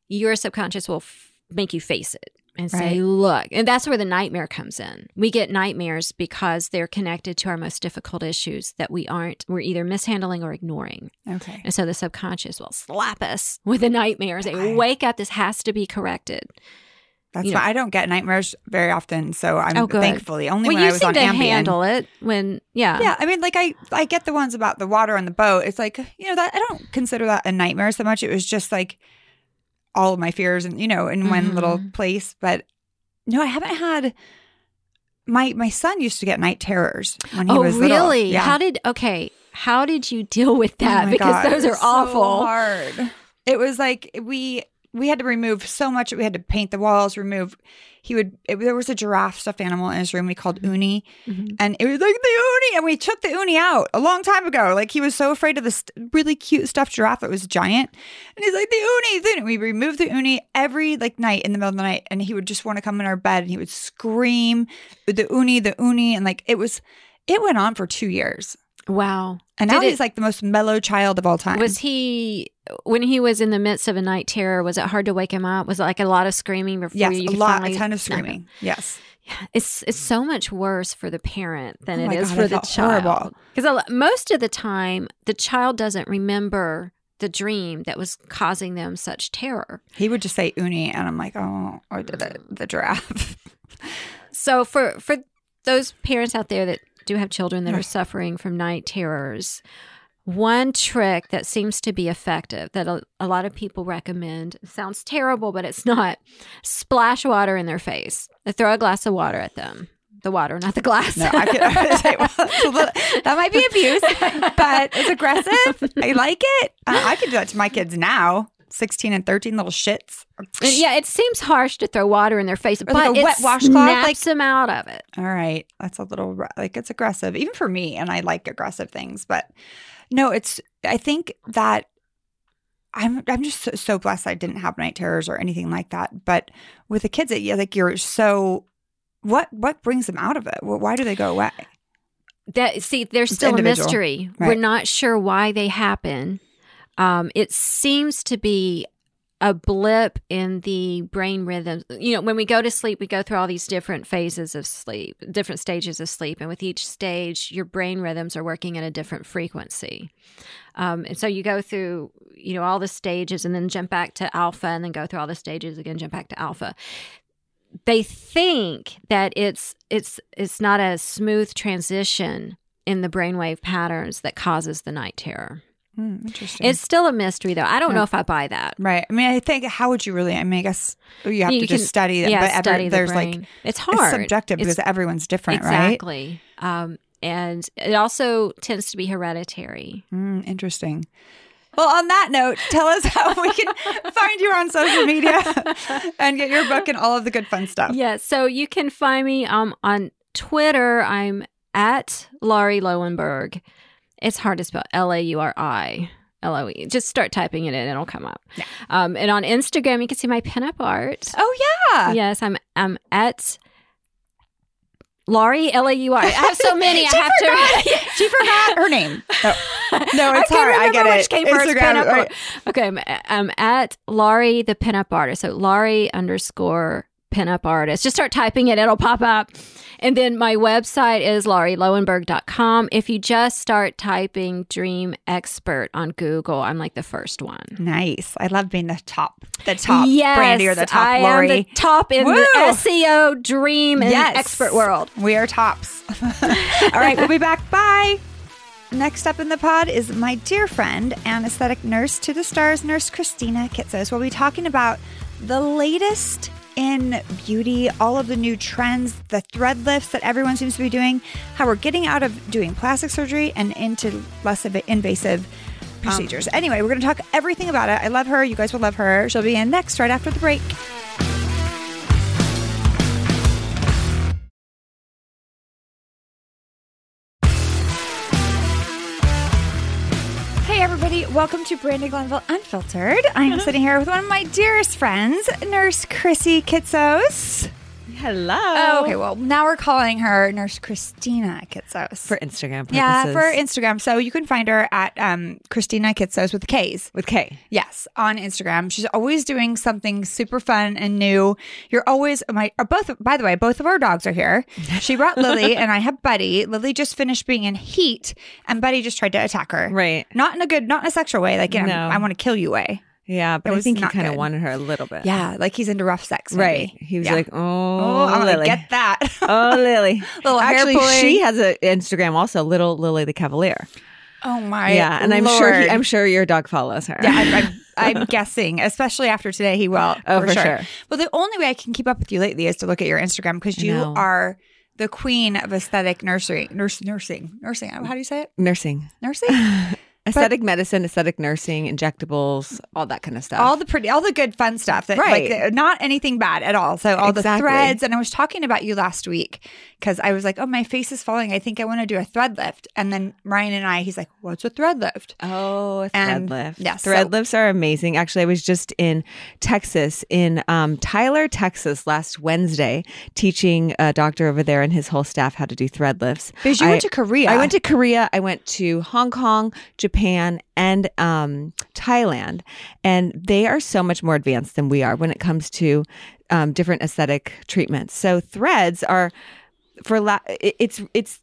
your subconscious will f- make you face it and say, look. And that's where the nightmare comes in. We get nightmares because they're connected to our most difficult issues that we aren't, we're either mishandling or ignoring. Okay. And so the subconscious will slap us with a nightmare and say, wake up, this has to be corrected. That's You why know. I don't get nightmares very often. So I'm Oh, thankfully only well, when you I was seem on to Ambien. handle it when, yeah. Yeah, I mean, like I, I get the ones about the water on the boat. It's like you know that I don't consider that a nightmare so much. It was just like all of my fears, and you know, in one little Mhm. place. But no, I haven't had. My my son used to get night terrors when he Oh, was little. really? Yeah. How did, okay, how did you deal with Oh that? my because God, those are so awful. hard. It was like we we had to remove so much. We had to paint the walls, remove. He would. It, there was a giraffe stuffed animal in his room. We called Uni, Mhm. and it was like the Uni, and we took the Uni out a long time ago. Like he was so afraid of this really cute stuffed giraffe that was giant, and he's like the Uni. Then we removed the Uni every like night in the middle of the night, and he would just want to come in our bed, and he would scream the Uni, the Uni, and like it was. It went on for two years, Wow. And now Did it- he's like the most mellow child of all time. Was he when he was in the midst of a night terror? Was it hard to wake him up? Was it like a lot of screaming before Yes, you a lot, finally- a ton of No, no. screaming. Yes, It's it's so much worse for the parent than Oh it is God, for the child. Because most of the time, the child doesn't remember the dream that was causing them such terror. he would just say Uni, and I'm like, oh, or the, the, the giraffe. So for for those parents out there that do have children that are suffering from night terrors, one trick that seems to be effective that a, a lot of people recommend sounds terrible, but it's not. Splash water in their face. They throw a glass of water at them. The water, not the glass. No, I could I say, well, little- that might be abuse, but it's aggressive. I like it. Uh, I could do that to my kids now, 16 and 13, little shits. And yeah, it seems harsh to throw water in their face, but like a wet washcloth, snaps like- them out of it. All right. That's a little, like, it's aggressive, even for me. And I like aggressive things. But no, it's, I think that I'm, I'm just so, so blessed I didn't have night terrors or anything like that. But with the kids, it, yeah, like, you're so, what, what brings them out of it? Why do they go away? That see, there's still a mystery. We're not sure why they happen. Um, it seems to be a blip in the brain rhythm. You know, when we go to sleep, we go through all these different phases of sleep, different stages of sleep, and with each stage, your brain rhythms are working at a different frequency. Um, and so you go through, you know, all the stages, and then jump back to alpha, and then go through all the stages again, jump back to alpha they think that it's it's it's not a smooth transition in the brainwave patterns that causes the night terror. Hmm, interesting. It's still a mystery though. I don't Yeah. know if I buy that. Right. I mean, I think how would you really? I mean, I guess you have You to can- just study it. yeah, but every- study the there's like brain. it's hard. it's subjective It's- because everyone's different, right? exactly. Um, and it also tends to be hereditary. Mm, interesting. Well, on that note, tell us how we can find you on social media and get your book and all of the good fun stuff. Yeah, so you can find me um, on Twitter, I'm at Lauri Lowenberg. It's hard to spell L A U R I L O E. Just start typing it in, it'll come up. Yeah. Um, and on Instagram, you can see my pinup art. Oh yeah. Yes, I'm I'm at Lauri L A U R. I have so many. I have forgot. to. she forgot her name. No, it's I hard. I get which it. came first. Instagram, Pinup right. art. Okay, I'm, I'm at Lauri the pinup artist. So Lauri underscore pinup artist. Just start typing it; it'll pop up. And then my website is laurilowenberg.com. If you just start typing "dream expert" on Google, I'm like the first one. Nice. I love being the top, the top yes, Brandi or the top I Lauri. am the top in Woo! the SEO dream and Yes. expert world. We are tops. All right, we'll be back. Bye. Next up in the pod is my dear friend, anesthetic nurse to the stars, Nurse Kristina Kitsos. We'll be talking about the latest in beauty, all of the new trends, the thread lifts that everyone seems to be doing, how we're getting out of doing plastic surgery and into less of invasive um. procedures. anyway, we're going to talk everything about it. I love her. You guys will love her. She'll be in next, right after the break. Welcome to Brandi Glanville Unfiltered. I am sitting here with one of my dearest friends, Nurse Krissy Kitsos. Hello. Oh, okay. Well, now we're calling her Nurse Kristina Kitsos. For Instagram purposes. yeah, for Instagram. So you can find her at um, Kristina Kitsos with K's. with K. Yes, on Instagram. She's always doing something super fun and new. You're always my or both by the way, both of our dogs are here. She brought Lily and I have Buddy. Lily just finished being in heat and Buddy just tried to attack her. Right. Not in a good, not in a sexual way, like in a, No. I want to kill you way. Yeah, but I think he kind of wanted her a little bit. Yeah, like he's into rough sex. Right. He was Yeah. like, oh, Oh, I'm Lily. get that. oh, Lily. Little Actually, she has an Instagram also, Little Lily the Cavalier. oh my yeah, and I'm sure he, I'm sure your dog follows her. Yeah, I'm, I'm, I'm guessing, especially after today, he will. Oh, for sure. Well, the only way I can keep up with you lately is to look at your Instagram because you know. are the queen of aesthetic nursery, nurse, nursing, nursing. How do you say it? nursing, Nursing. Aesthetic medicine, aesthetic nursing, injectables, all that kind of stuff. all the pretty, all the good fun stuff. That, Right. Like, uh, not anything bad at all. So all the threads. And I was talking about you last week because I was like, oh, my face is falling. I think I want to do a thread lift. And then Ryan and I, he's like, what's a thread lift? Oh, a thread And- lift. yeah, thread so- lifts are amazing. Actually, I was just in Texas, in um, Tyler, Texas, last Wednesday, teaching a doctor over there and his whole staff how to do thread lifts. Because you I- went to Korea. I went to Korea. I went to Hong Kong, Japan, and um, Thailand, and they are so much more advanced than we are when it comes to um, different aesthetic treatments. So threads are for la- it's it's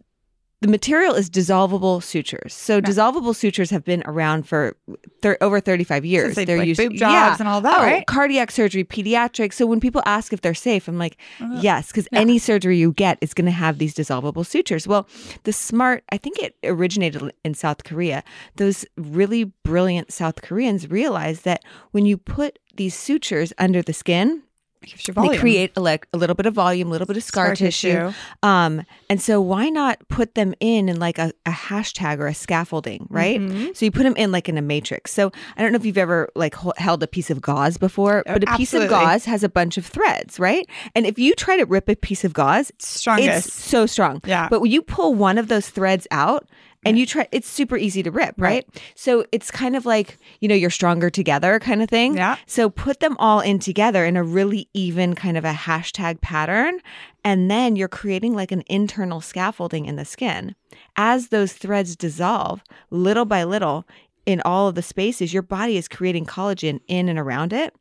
the material is dissolvable sutures. So dissolvable sutures have been around for thir- over 35 years. Since they, like, used boob jobs yeah. and all that, oh, right? Cardiac surgery, pediatrics. So when people ask if they're safe, I'm like, uh-huh. yes, because any surgery you get is going to have these dissolvable sutures. Well, the smart, I think it originated in South Korea. Those really brilliant South Koreans realized that when you put these sutures under the skin, Gives you they create a, like, a little bit of volume, a little bit of scar, Scar tissue. tissue. Um, and so why not put them in in like a, a hashtag or a scaffolding, right? Mm-hmm. So you put them in like in a matrix. So I don't know if you've ever like ho- held a piece of gauze before, Oh, but a piece of gauze has a bunch of threads, right? And if you try to rip a piece of gauze, it's strongest. it's so strong. Yeah. But when you pull one of those threads out and you try, it's super easy to rip, right? So it's kind of like, you know, you're stronger together kind of thing. Yeah. So put them all in together in a really even kind of a hashtag pattern. And then you're creating like an internal scaffolding in the skin. As those threads dissolve little by little in all of the spaces, your body is creating collagen in and around it.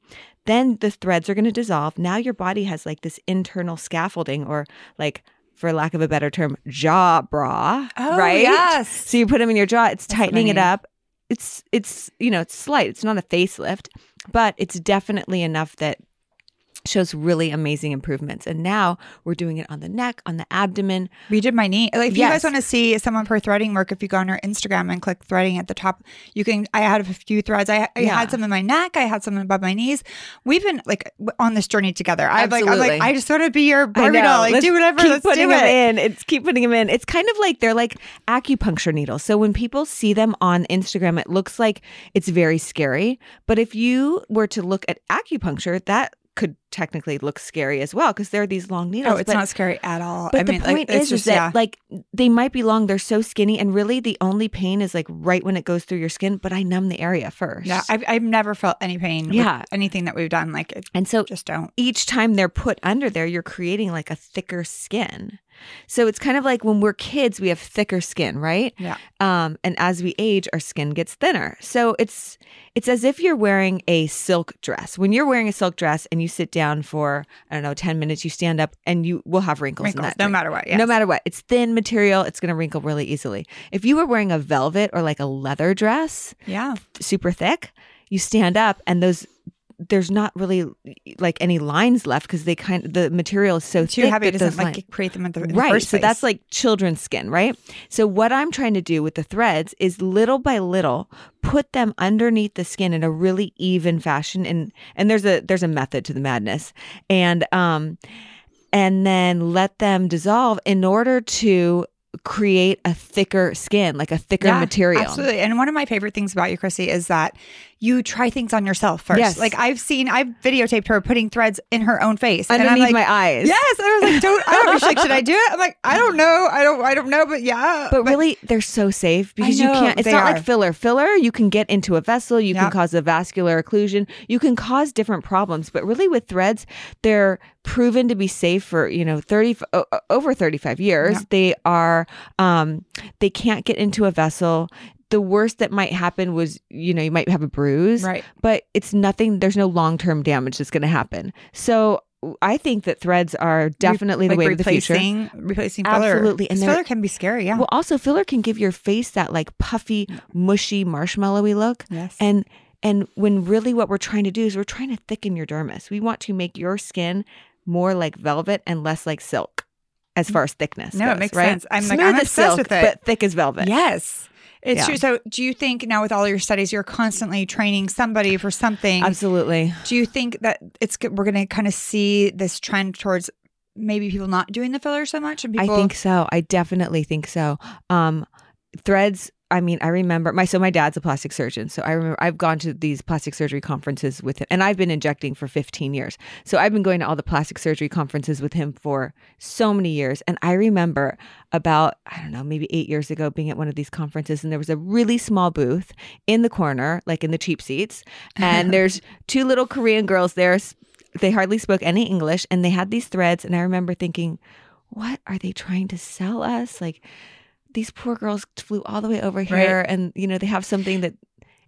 Then the threads are going to dissolve. Now your body has like this internal scaffolding or like, for lack of a better term, jaw bra, Oh, right? yes. So you put them in your jaw, it's tightening it up. It's it's you know, it's slight. It's not a facelift, but it's definitely enough that shows really amazing improvements. And now we're doing it on the neck, on the abdomen. We did my knee. Like, if you guys want to see some of her threading work, if you go on her Instagram and click threading at the top, you can. I had a few threads. I, I Yeah. had some in my neck. I had some above my knees. We've been like on this journey together. I like. I'm like. I just want to be your Barbie doll. Like, Let's do whatever. Keep Let's putting do them in. It's keep putting them in. It's kind of like they're like acupuncture needles. So when people see them on Instagram, it looks like it's very scary. But if you were to look at acupuncture, that could technically look scary as well because there are these long needles. Oh, it's but, not scary at all. But I the mean, like, point it's is, just is that yeah. like they might be long, they're so skinny, and really the only pain is like right when it goes through your skin. But I numb the area first. yeah, I've, I've never felt any pain. Yeah. anything that we've done, like, and so just don't. each time they're put under there, you're creating like a thicker skin. So it's kind of like when we're kids, we have thicker skin, right? Yeah. Um, and as we age, our skin gets thinner. So it's it's as if you're wearing a silk dress. When you're wearing a silk dress and you sit down for I don't know ten minutes, you stand up and you will have wrinkles, in Wrinkles, that. no drink. matter what. Yeah. No matter what, it's thin material. It's going to wrinkle really easily. If you were wearing a velvet or like a leather dress, Yeah. super thick, you stand up and those there's not really like any lines left because they kind of the material is so Too thick heavy that doesn't like lines- create them in the, in the right first so that's like children's skin right? So what i'm trying to do with the threads is little by little put them underneath the skin in a really even fashion and and there's a there's a method to the madness. And um and then let them dissolve in order to create a thicker skin like a thicker Yeah, material. Absolutely. And one of my favorite things about you, Krissy, is that you try things on yourself first. Yes. Like I've seen, I've videotaped her putting threads in her own face. and I'm underneath like, my eyes Yes. And I was like, don't, I don't know. She's like, should I do it? I'm like, I don't know. I don't, I don't know, but yeah. But really, they're so safe because you can't. It's not are. like filler. Filler, you can get into a vessel, you can cause a vascular occlusion, you can cause different problems. But really, with threads, they're proven to be safe for you know thirty f- o- o- over thirty five years. Yeah. They are. Um, they can't get into a vessel. The worst that might happen was, you know, you might have a bruise, Right. but it's nothing. There's no long term damage that's going to happen. So I think that threads are definitely the like way of the future. replacing, replacing filler. Absolutely. and filler can be scary. Yeah. Well, also filler can give your face that like puffy, mushy, marshmallowy look. yes. And and when really what we're trying to do is we're trying to thicken your dermis. We want to make your skin more like velvet and less like silk, as far as thickness. No, it makes right? sense. I'm, like, Smooth I'm as obsessed silk, with it. but thick as velvet. yes. It's Yeah. true. So, do you think now with all your studies, you're constantly training somebody for something? absolutely. Do you think that it's we're going to kind of see this trend towards maybe people not doing the filler so much and people I think so. I definitely think so. Um, threads. I mean, I remember my so my dad's a plastic surgeon, so I remember I've gone to these plastic surgery conferences with him, and I've been injecting for 15 years. So I've been going to all the plastic surgery conferences with him for so many years, and I remember about I don't know maybe eight years ago being at one of these conferences, and there was a really small booth in the corner, like in the cheap seats, and there's two little Korean girls there. They hardly spoke any English, and they had these threads, and I remember thinking what are they trying to sell us? Like these poor girls flew all the way over here and you know they have something that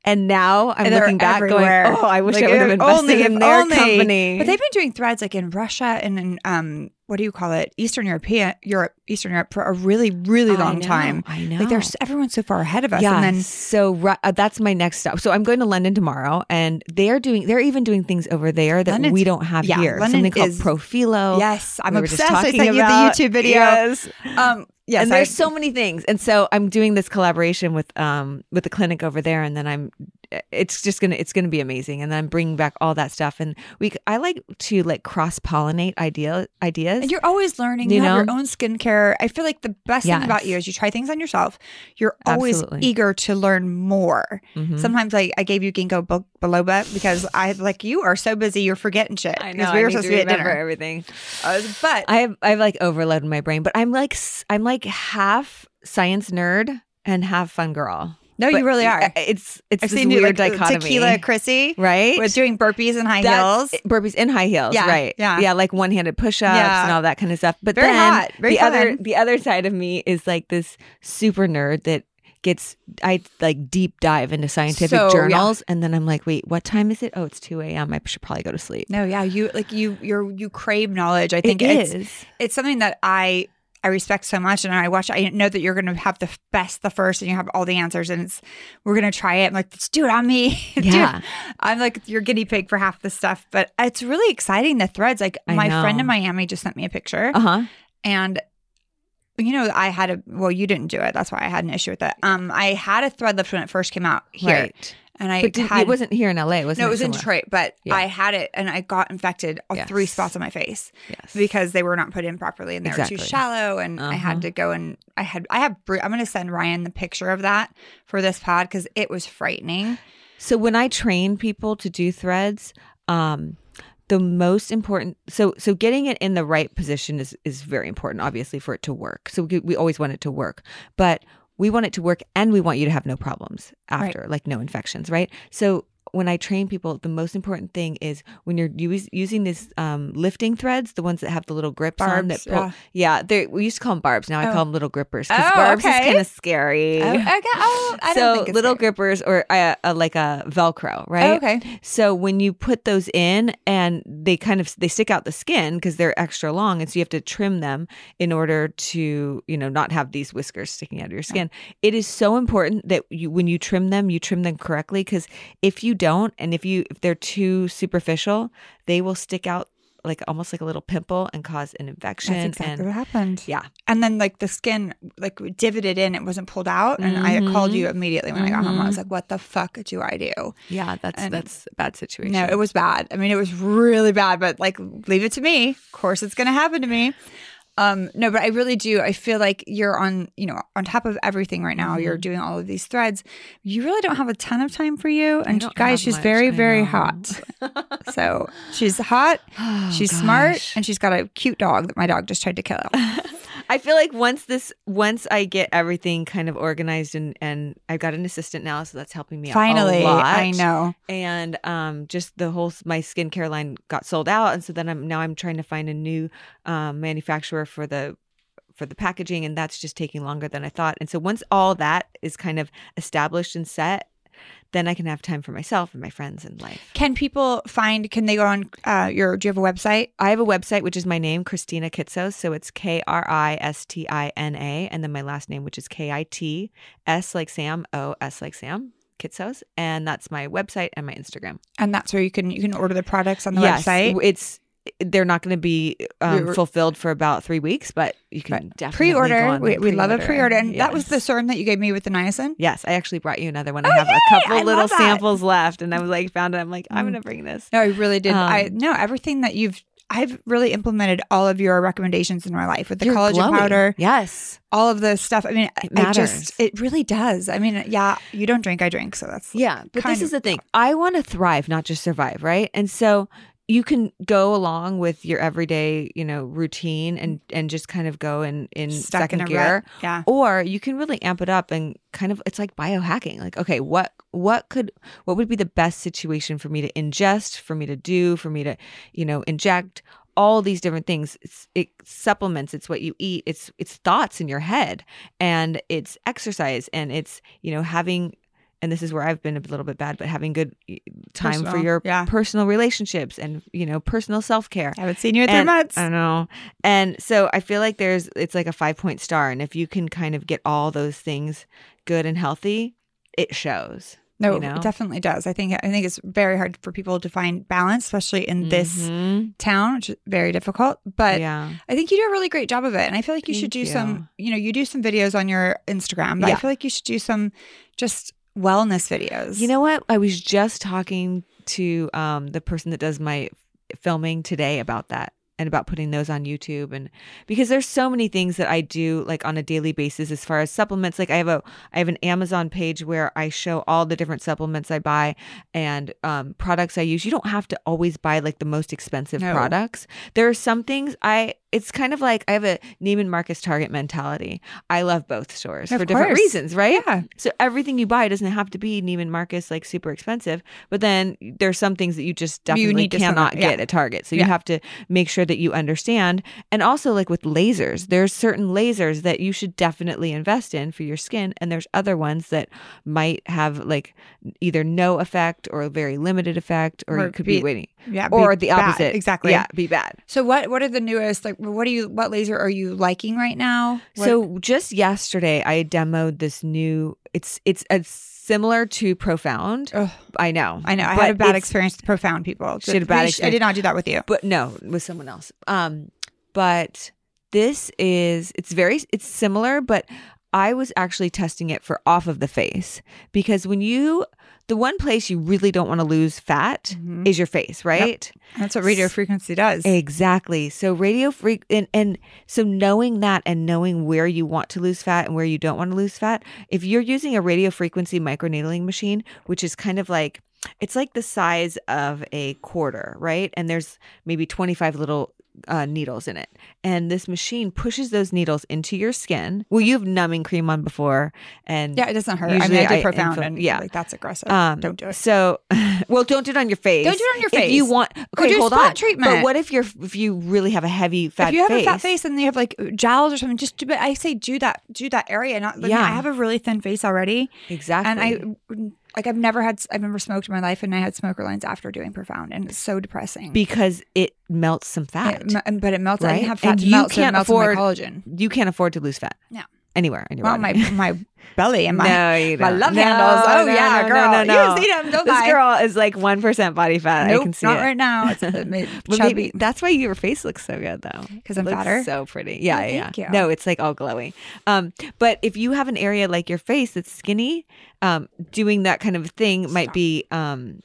and now I'm And looking back everywhere. going, oh, I wish Like, I would have invested only- in their only. company. But they've been doing threads like in Russia and in um what do you call it? Eastern European Europe, Eastern Europe for a really, really I long know, time. I know. Like there's everyone's so far ahead of us. yeah, And then so uh, that's my next stop. So I'm going to London tomorrow, and they're doing. They're even doing things over there that London's- we don't have yeah, here. London Something called is- Profhilo. yes, I'm we obsessed. I talking sent you about. the YouTube video. Yes. Um yes, and there's I- so many things and so i'm doing this collaboration with um with the clinic over there and then i'm it's just gonna it's gonna be amazing and then i'm bringing back all that stuff and we i like to like cross pollinate idea ideas And you're always learning. You You, have your own skincare. I feel like the best thing about you is you try things on yourself. You're always Absolutely. eager to learn more. Mhm. Sometimes I, I gave you ginkgo bu- biloba because I like you are so busy you're forgetting shit. I because know. we I were need supposed to to be at dinner. everything. I was- but I have I've like overloaded my brain, but I'm like i'm like half science nerd and half fun girl. No, you really are. It's it's I've this seen you weird like uh, dichotomy, tequila Krissy right? with doing burpees and high That's- heels. burpees in high heels, Yeah, right? yeah. yeah, like one-handed push-ups Yeah. and all that kind of stuff. But Very then hot, very the other the other side of me is like this super nerd that gets I like deep dive into scientific So, yeah. journals, and then I'm like, wait, what time is it? Oh, it's two a.m. I should probably go to sleep. No, yeah, you like you you're you crave knowledge. I It think it's is. it's something that I I respect so much, and I watch. I know that you're going to have the best, the first, and you have all the answers, and it's we're going to try it. I'm like, let's do it on me. Dude, Yeah. I'm like your guinea pig for half the stuff, but it's really exciting. The threads, like I my friend in Miami just sent me a picture, Uh huh. and you know, I had a well, you didn't do it. That's why I had an issue with it. Um, I had a thread lift when it first came out here, Right. And I But did, had it wasn't here in LA, was no, it was in Detroit, but Yeah. I had it and I got infected on three spots on my face Yes. because they were not put in properly and they were too shallow. And I Uh-huh. had to go and I had, I have, I'm going to send Ryan the picture of that for this pod because it was frightening. So when I train people to do threads, um, the most important so so getting it in the right position is is very important obviously for it to work so we, we always want it to work but we want it to work and we want you to have no problems after like no infections right? So when I train people, the most important thing is when you're use, using these um, lifting threads, the ones that have the little grips on that pull. yeah. Yeah, we used to call them barbs. Now I Oh. call them little grippers because Oh, barbs okay. is kind of scary. Oh, okay. Oh, I don't so think it's little scary. grippers or uh, uh, like a Velcro, right? Oh, okay. So when you put those in and they kind of they stick out the skin because they're extra long and so you have to trim them in order to, you know, not have these whiskers sticking out of your skin. It is so important that you when you trim them, you trim them correctly because if you don't and if you if they're too superficial, they will stick out like almost like a little pimple and cause an infection That's exactly and what happened. yeah. And then like the skin like divoted in, it wasn't pulled out. And I called you mm-hmm. immediately when I got home. I was mm-hmm. like, what the fuck do I do? Yeah, that's And- that's a bad situation. No, it was bad. I mean, it was really bad, but like leave it to me. Of course it's gonna happen to me. Um, no, but I really do. I feel like you're on, you know, on top of everything right now. You're doing all of these threads. You really don't have a ton of time for you. And guys, she's much, very, I very know. hot. so she's hot. Oh, she's smart, and she's got a cute dog that my dog just tried to kill. I feel like once this, once I get everything kind of organized and and I've got an assistant now, so that's helping me. Finally, a lot. I know. And um, just the whole my skincare line got sold out, and so then I'm now I'm trying to find a new um, manufacturer for the for the packaging, and that's just taking longer than I thought. And so once all that is kind of established and set, then I can have time for myself and my friends and life. Can people find? Can they go on uh, your? Do you have a website? I have a website, which is my name, Kristina Kitsos. So it's K R I S T I N A, and then my last name, which is K I T S like Sam, O S like Sam, Kitsos. And that's my website and my Instagram. And that's where you can you can order the products on the yes, website. It's they're not going to be um, fulfilled for about three weeks, but you can Right. definitely pre-order. We, we love a pre-order, and that was the serum that you gave me with the niacin. Yes, I actually brought you another one. Oh, I have yay! a couple I little samples left, and I was like, found it. I'm like, I'm Mm. going to bring this. No, I really did. I Um, no everything that you've. I've really implemented all of your recommendations in my life with the collagen glowing. powder, Yes. all of the stuff. I mean, It I just it really does. I mean, yeah, you don't drink, I drink, so that's Yeah, but this is the thing. I want to thrive, not just survive, right? And so you can go along with your everyday, you know, routine and and just kind of go in in stuck second in gear. rut. Yeah, Or you can really amp it up and kind of it's like biohacking. Like, okay, what what could what would be the best situation for me to ingest, for me to do, for me to, you know, inject all these different things. It's it supplements, it's what you eat, it's it's thoughts in your head and it's exercise and it's, you know, having and this is where I've been a little bit bad, but having good time for your yeah. personal relationships and, you know, personal self-care. I haven't seen you in three months. I know. And so I feel like there's it's like a five point star. And if you can kind of get all those things good and healthy, it shows. no, you know? it definitely does. I think I think it's very hard for people to find balance, especially in this Mhm. town, which is very difficult. But yeah. I think you do a really great job of it. And I feel like you should do you. some, you know, you do some videos on your Instagram, but I feel like you should do some just wellness videos. You know what? I was just talking to um, the person that does my filming today about that and about putting those on YouTube and because there's so many things that I do like on a daily basis as far as supplements like I have a I have an Amazon page where I show all the different supplements I buy and um, products I use you don't have to always buy like the most expensive No. products there are some things I it's kind of like I have a Neiman Marcus Target mentality I love both stores Of for different reasons right Yeah. so everything you buy doesn't have to be Neiman Marcus like super expensive, but then there's some things that you just definitely need cannot supplement, get at Target. So Yeah. you have to make sure that you understand. And also like with lasers, there's certain lasers that you should definitely invest in for your skin and there's other ones that might have like either no effect or a very limited effect or, Or you could be- be, waiting Yeah. or the bad. opposite. Exactly. Yeah, be bad. So what what are the newest like what do you what laser are you liking right now? What- So just yesterday I demoed this new it's it's it's similar to Profound. Ugh, I know. I know I had a bad experience with profound people. She had a bad sh- I did not do that with you. but no, with someone else. Um, but this is it's very it's similar, but I was actually testing it for off of the face because when you the one place you really don't want to lose fat Mhm. is your face, right? That's what radio frequency does. Exactly. So radio freak and, and so knowing that and knowing where you want to lose fat and where you don't want to lose fat, if you're using a radio frequency microneedling machine, which is kind of like it's like the size of a quarter, right? And there's maybe 25 little uh, needles in it. And this machine pushes those needles into your skin. Well, you've numbing cream on before, and Yeah, it doesn't hurt. I mean, I did I profound info- and yeah. like that's aggressive. Um, Don't do it. So, well, don't do it on your face. Don't do it on your face. If you want, okay, hold on. treatment. But what if you're if you really have a heavy fat if you have face? a fat face and you have like jowls or something, just do. But I say do that, do that area. Not. Mean, Yeah. I have a really thin face already, exactly. and I like I've never had. I've never smoked in my life, and I had smoker lines after doing profound, and it's so depressing. because it melts some fat. It but it melts. I didn't have fat And to you melt, so it can't melts afford- my collagen. you can't afford to lose fat. No. Anywhere in your Well, my body. my belly and my no, my love No, handles. Oh no, yeah, girl. No, no, no. You see them? Don't this lie. girl is like one percent body fat. Nope, I can see not it. right now. It's a bit But chubby. maybe that's why your face looks so good though, because I'm fatter? So pretty. Yeah, Oh, yeah. you. No, it's like all glowy. Um, but if you have an area like your face that's skinny, um, doing that kind of thing might be um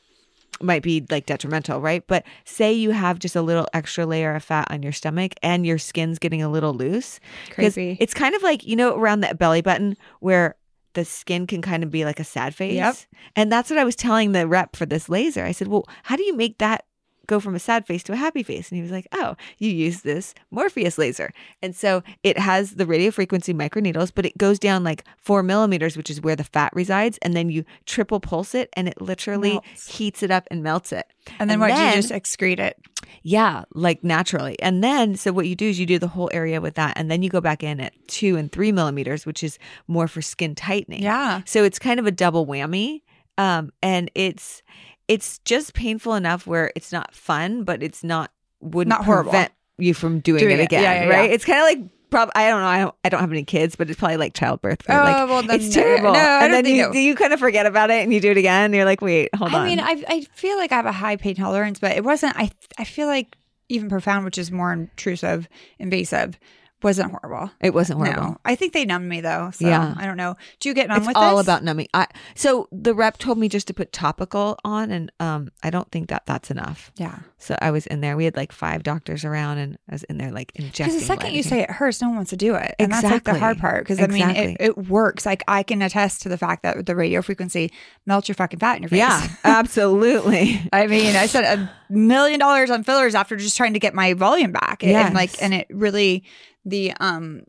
might be like detrimental, right? But say you have just a little extra layer of fat on your stomach and your skin's getting a little loose. Crazy. It's kind of like, you know, around that belly button where the skin can kind of be like a sad face. Yep. And that's what I was telling the rep for this laser. I said, Well, how do you make that go from a sad face to a happy face? And he was like, Oh, you use this Morpheus laser. And so it has the radio frequency microneedles, but it goes down like four millimeters, which is where the fat resides. And then you triple pulse it and it literally Melts. heats it up and melts it. and then and what? then- you just excrete it. Yeah, like naturally. And then, so what you do is you do the whole area with that, and then you go back in at two and three millimeters, which is more for skin tightening. Yeah. So it's kind of a double whammy. Um, and it's it's just painful enough where it's not fun, but it's not wouldn't Not horrible. prevent you from doing, Doing it it. again, Yeah, yeah, right? yeah. It's kind of like. Prob- I don't know. I don't, I don't have any kids, but it's probably like childbirth. Oh, like, well, it's terrible. no, I and don't then think you, it- you kind of forget about it and you do it again. And you're like, wait, hold I on. I mean, I I feel like I have a high pain tolerance, but it wasn't. I I feel like even profound, which is more intrusive, invasive, wasn't horrible. it wasn't horrible. No, I think they numbed me though. So Yeah. I don't know. Do you get numb it's with all this? about numbing. I so the rep told me just to put topical on, and um, I don't think that that's enough. yeah. So I was in there. We had like five doctors around, and I was in there like injecting. Because the second you say it hurts, no one wants to do it, and that's like the hard part. Because I mean, it, it works. Like I can attest to the fact that the radio frequency melts your fucking fat in your face. yeah, absolutely. I mean, I spent a million dollars on fillers after just trying to get my volume back. And, Yes. like, and it really, the, um,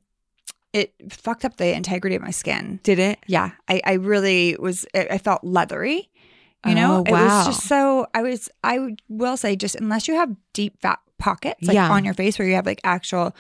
it fucked up the integrity of my skin. Did it? Yeah. I, I really was, I I felt leathery. You know, Oh, it was just so, I was, I will say, just unless you have deep fat pockets like Yeah. on your face where you have like actual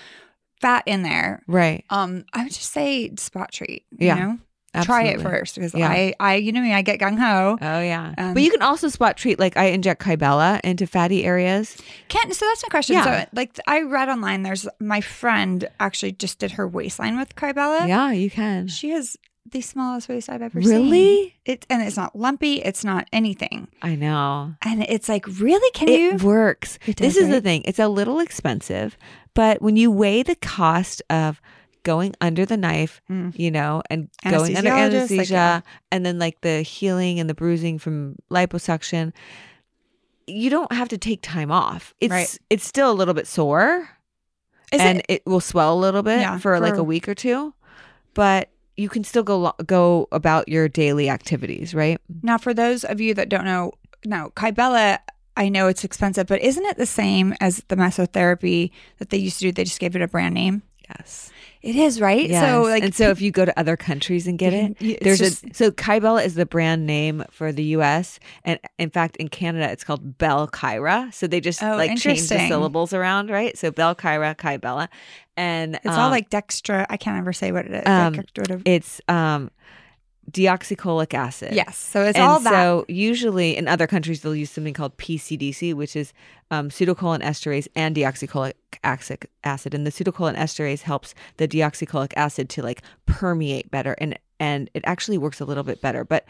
fat in there, Right. um, I would just say spot treat. Yeah. You know, try it first because Yeah. I, I, you know me, I get gung ho. Oh yeah. Um, but you can also spot treat. Like I inject Kybella into fatty areas. Can't. So that's my question. Yeah. So, like, I read online. There's my friend actually just did her waistline with Kybella. Yeah, you can. She has the smallest waist I've ever seen. Really? It and it's not lumpy. It's not anything. I know. And it's like, really? Can it you? works. It this does, is the thing. It's a little expensive, but when you weigh the cost of going under the knife, Mm. you know, and going under Anesthesiologist, like, anesthesia, yeah. and then like the healing and the bruising from liposuction, you don't have to take time off. It's Right. it's still a little bit sore, Is and it? it, will swell a little bit Yeah, for, like a week or two, but you can still go go about your daily activities, right? Now, for those of you that don't know, now Kybella. I know it's expensive, but isn't it the same as the mesotherapy that they used to do? They just gave it a brand name. Yes. It is right. Yes. So, like, and so if you go to other countries and get it, you- there's just- a so Kybella is the brand name for the U.S. and in fact in Canada it's called Belkyra. So they just Oh, like change the syllables around, right? So Belkyra, Kybella, and it's all um, like dextra. I can't ever say what it is. um, Dextra- it's um deoxycholic acid. yes. So it's and all that. so usually in other countries they'll use something called PCDC, which is um, pseudocholinesterase and deoxycholic acid. And the pseudocholinesterase helps the deoxycholic acid to like permeate better, and and it actually works a little bit better. But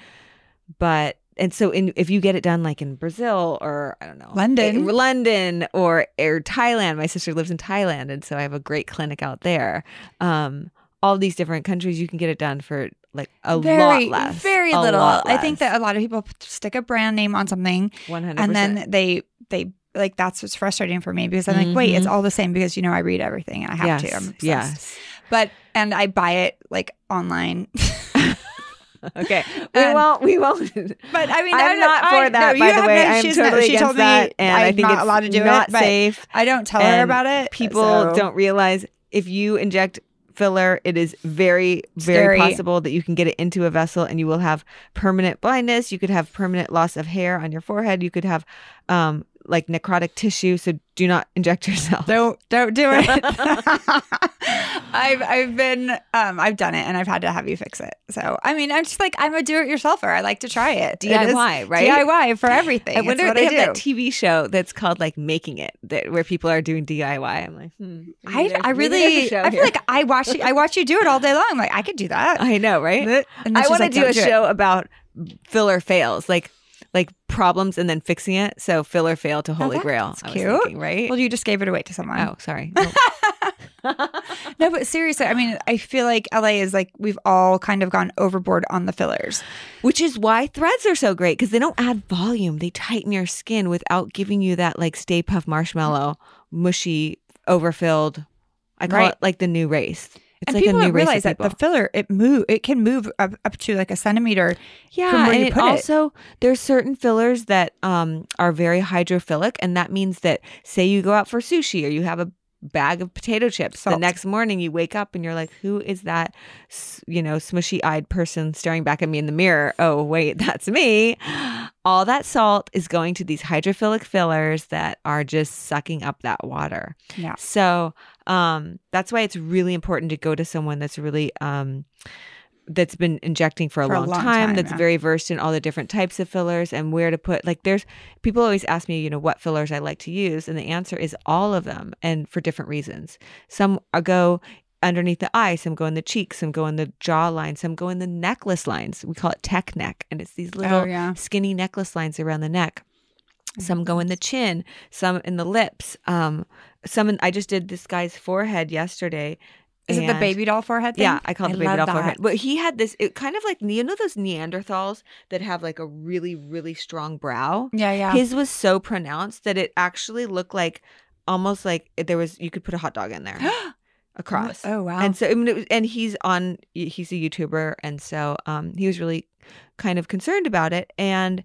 but and so in if you get it done like in Brazil or I don't know London. London or or Thailand. My sister lives in Thailand, and so I have a great clinic out there. Um, all these different countries, you can get it done for like a very, lot less, very little. I think that a lot of people stick a brand name on something, One hundred and then they they like that's what's frustrating for me because I'm like, wait, it's mm-hmm. all the same because you know I read everything and I have yes, to. I'm obsessed. yes. But and I buy it like online. okay, we And- won't. We won't. But I mean, I'm I don't- not for I- that. no, by you the way, no- I'm totally not- she against told me that, and I I'm think not it's allowed to do not it, safe. I don't tell her about it. People so- don't realize if you inject filler, it is very, very Scary. possible that you can get it into a vessel and you will have permanent blindness. You could have permanent loss of hair on your forehead. You could have um, like necrotic tissue. So do not inject yourself. Don't don't do it. I've I've been um I've done it and I've had to have you fix it. So I mean I'm just like I'm a do-it-yourselfer. I like to try it. It DIY, right? DIY for everything. I It's wonder if what they I have do. that TV show that's called like Making It, that where people are doing DIY. I'm like, hmm, I, I maybe there's a really I feel here. like I watch you, I watch you do it all day long. I'm like I could do that. I know, right? And I want to like, do "Don't a it." show about filler fails, like like problems and then fixing it. So filler fail to oh, Holy that- Grail. that's I was cute. thinking, right? Well, you just gave it away to someone. oh, sorry. No, but seriously, I mean, I feel like LA is like we've all kind of gone overboard on the fillers. Which is why threads are so great because they don't add volume. They tighten your skin without giving you that like Stay Puft Marshmallow, mushy, overfilled. I call Right. it like the new race. It's and like people a new don't realize that the filler it move it can move up, up to like a centimeter. Yeah, from where and it put it. also there's certain fillers that um are very hydrophilic, and that means that say you go out for sushi or you have a bag of potato chips, the next morning you wake up and you're like, who is that, you know, smushy eyed person staring back at me in the mirror? Oh wait, that's me. All that salt is going to these hydrophilic fillers that are just sucking up that water. Yeah. So um, that's why it's really important to go to someone that's really um, that's been injecting for a, For a long, long time, time, that's yeah. very versed in all the different types of fillers and where to put like there's people always ask me you know what fillers i like to use and the answer is all of them and for different reasons some go underneath the eye some go in the cheeks some go in the jawline some go in the necklace lines we call it tech neck and it's these little Oh, yeah. skinny necklace lines around the neck some go in the chin some in the lips um some in, i just did this guy's forehead yesterday Is it the baby doll forehead thing? yeah, I call it the baby doll forehead. But he had this, it kind of like you know those Neanderthals that have like a really really strong brow. Yeah, yeah. His was so pronounced that it actually looked like almost like there was you could put a hot dog in there across. Oh wow. And so I mean, it was, and he's on he's a YouTuber, and so um he was really kind of concerned about it, and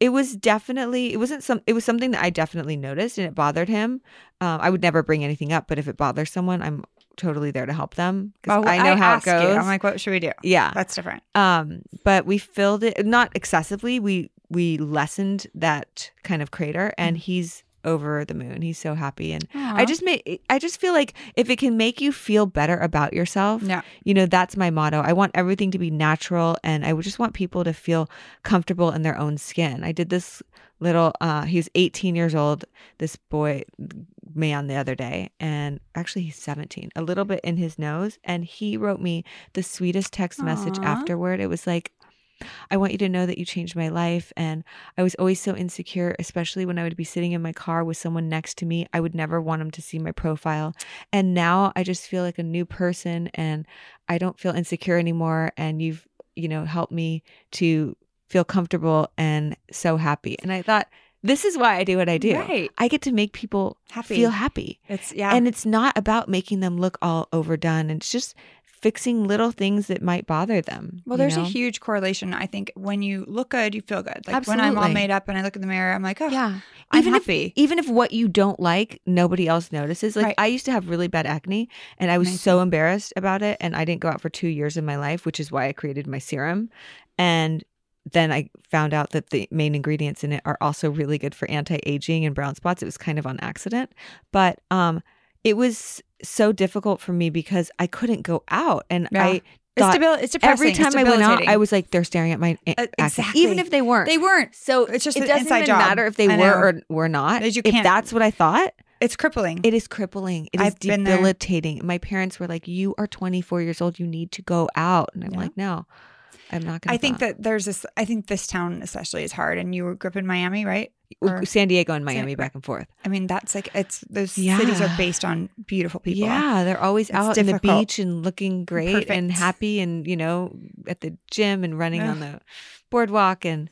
it was definitely it wasn't some it was something that I definitely noticed, and it bothered him. Um, I would never bring anything up, but if it bothers someone, I'm totally there to help them because Oh, I know how it ask you. goes. I'm like, what should we do? yeah, That's different. um, but we filled it not excessively. We we lessened that kind of crater, and he's over the moon. He's so happy, and I just make I just feel like if it can make you feel better about yourself, Yeah. you know that's my motto. I want everything to be natural, and I would just want people to feel comfortable in their own skin. I did this little. uh He was 18 years old. This boy man the other day and actually he's 17 a little bit in his nose and he wrote me the sweetest text message afterward it was like I want you to know that you changed my life. And I was always so insecure, especially when I would be sitting in my car with someone next to me. I would never want them to see my profile. And now I just feel like a new person and I don't feel insecure anymore. And you've, you know, helped me to feel comfortable and so happy. And I thought, this is why I do what I do. Right. I get to make people Happy. feel happy. It's yeah. And it's not about making them look all overdone. It's just fixing little things that might bother them. well, there's know? a huge correlation. I think when you look good, you feel good. Like when I'm all made up and I look in the mirror, I'm like, oh, yeah. I'm even happy. If, even if what you don't like, nobody else notices. Like Right. I used to have really bad acne and I was Amazing. so embarrassed about it. And I didn't go out for two years of my life, which is why I created my serum. And then I found out that the main ingredients in it are also really good for anti-aging and brown spots. It was kind of on accident. But um it was so difficult for me because I couldn't go out. And Yeah. I It's, thought debil- it's depressing. every time I went out. I was like, they're staring at my Uh, exactly. Even if they weren't. They weren't. So It's just it doesn't inside even job. matter if they I were know. or were not. You if that's what I thought, It's crippling. it is crippling. It is I've there. debilitating. My parents were like, "You are 24 years old. You need to go out," and I'm Yeah. like, "No, I'm not going." I think that there's this. I think this town especially is hard. And you grew up in Miami, right? or- San Diego and Miami San- back and forth. I mean, that's like it's those cities are based on beautiful people. Yeah, they're always It's out on the beach and looking great and happy, and you know, at the gym and running on the boardwalk and.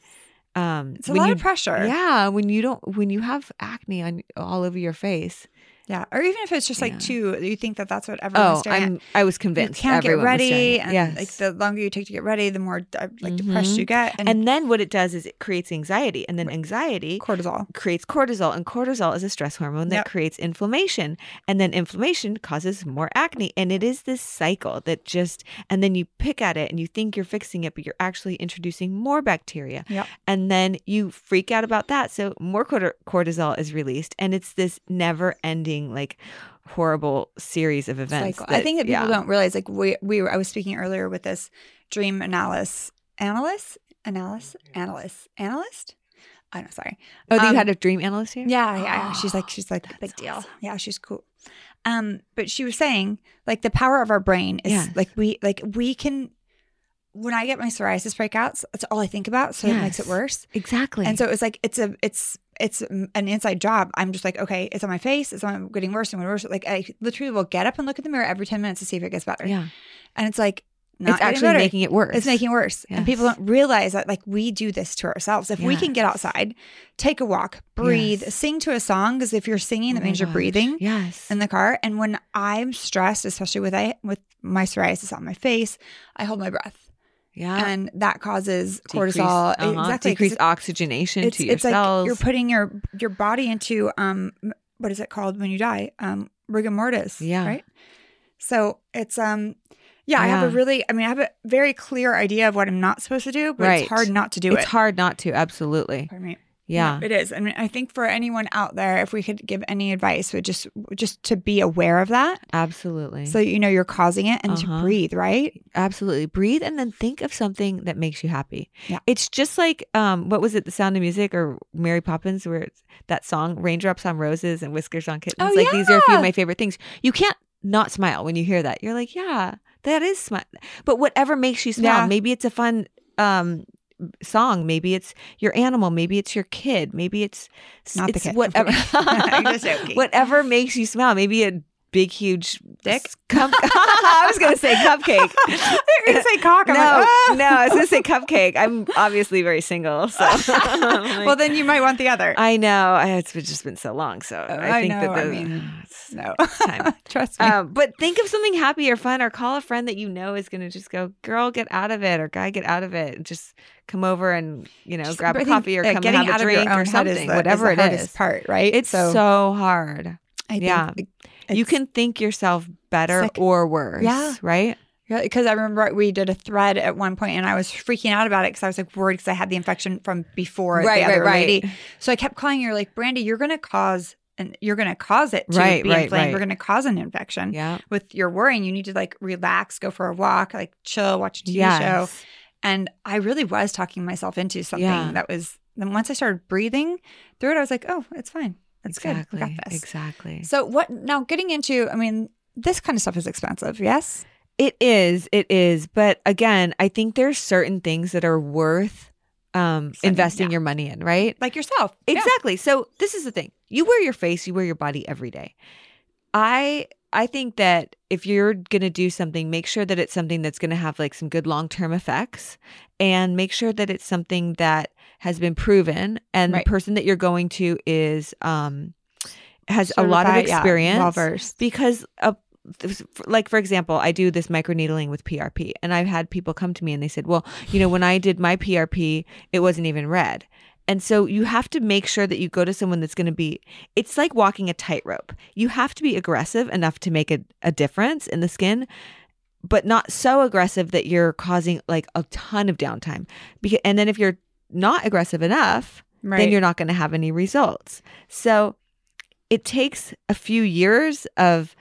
Um, It's a lot you of pressure. Yeah, when you don't when you have acne on all over your face, Yeah. Or even if it's just like Yeah. two, you think that that's what everyone's Oh, doing. I'm. I was convinced. you can't get everyone ready, and yes. like the longer you take to get ready, the more uh, like depressed Mhm. you get, and, and then what it does is it creates anxiety, and then anxiety cortisol. creates cortisol, and cortisol is a stress hormone that Yep. creates inflammation, and then inflammation causes more acne, and it is this cycle that just, and then you pick at it and you think you're fixing it, but you're actually introducing more bacteria, Yep. and then you freak out about that, so more corti- cortisol is released, and it's this never-ending like horrible series of events. cycle. I think that people yeah. don't realize like we we were I was speaking earlier with this dream analyst analyst analyst analyst analyst. I don't know, sorry. Oh, Um, you had a dream analyst here? Yeah, yeah, yeah. She's like she's like That's big deal. awesome. Yeah, she's cool. Um, but she was saying like the power of our brain is Yes. like we like we can when I get my psoriasis breakouts, that's all I think about. So it makes it worse. Exactly. And so it's like it's a it's it's an inside job. I'm just like, okay, it's on my face. It's on getting worse and worse. Like I literally will get up and look in the mirror every ten minutes to see if it gets better. yeah, And it's like not it's actually better. making it worse. It's making it worse. And people don't realize that like we do this to ourselves. If we can get outside, take a walk, breathe, Yes. sing to a song, because if you're singing, Oh that my means you're breathing Yes. in the car. And when I'm stressed, especially with I with my psoriasis on my face, I hold my breath. Yeah. And that causes Decrease- cortisol. uh-huh, Exactly. 'cause Decrease it- oxygenation it's to your it's like you're putting your your body into um what is it called when you die? Um rigor mortis. Yeah. Right. So it's um yeah, I have a really I mean I have a very clear idea of what I'm not supposed to do, but Right. it's hard not to do it's it. It's hard not to. Absolutely. Pardon me. Yeah. it is. I mean, I think for anyone out there, if we could give any advice, would just just to be aware of that, Absolutely. so you know you're causing it, and to Uh-huh. breathe, right? Absolutely. Breathe and then think of something that makes you happy. Yeah. It's just like um what was it, The Sound of Music or Mary Poppins where it's that song, Raindrops on Roses and Whiskers on Kittens. Oh, like these are a few of my favorite things. You can't not smile when you hear that. You're like, yeah, that is smile. But whatever makes you smile, Yeah. maybe it's a fun um song, maybe it's your animal, maybe it's your kid, maybe it's Not the kid. whatever whatever makes you smile. Maybe a big huge Dick? Cup- I was gonna say cupcake. You're gonna say cock. I'm no, like, "Ah." no, I was gonna say cupcake. I'm obviously very single, so. Like- well, then you might want the other. I know I, it's just been so long, so Oh, I I think know, that I the, mean, it's, no, time. trust me. Um, but think of something happy or fun, or call a friend that you know is going to just go, "Girl, get out of it," or "Guy, get out of it." and Just come over and you know Just- grab a coffee or come getting and have out a drink or is something, the- is whatever the it hardest part, right? It's so, hard. I yeah. you can think yourself better like- or worse. Yeah. right. because I remember we did a thread at one point, and I was freaking out about it because I was like worried because I had the infection from before Right, the right, other right. lady. So I kept calling her like, Brandi, you're going to cause and you're going to cause it to Right, be right, inflamed. right. You're going to cause an infection. Yeah. With your worrying, you need to like relax, go for a walk, like chill, watch a TV Yes. show. And I really was talking myself into something Yeah. that was. Then once I started breathing through it, I was like, oh, it's fine. It's exactly. good. Got this. Exactly. So what now? Getting into, I mean, this kind of stuff is expensive. Yes. It is. It is. But again, I think there's certain things that are worth um, investing down. your money in, right? Like yourself. Yeah. Exactly. So this is the thing. You wear your face, you wear your body every day. I I think that if you're going to do something, make sure that it's something that's going to have like some good long-term effects and make sure that it's something that has been proven and Right. the person that you're going to is um has a lot of Certified, yeah, experience well-versed. because th- like for example i do this microneedling with prp and i've had people come to me and they said well you know when i did my prp it wasn't even red and so you have to make sure that you go to someone that's going to be it's like walking a tightrope you have to be aggressive enough to make a, a difference in the skin but not so aggressive that you're causing like a ton of downtime because and then if you're not aggressive enough Right. then you're not going to have any results. So it takes a few years of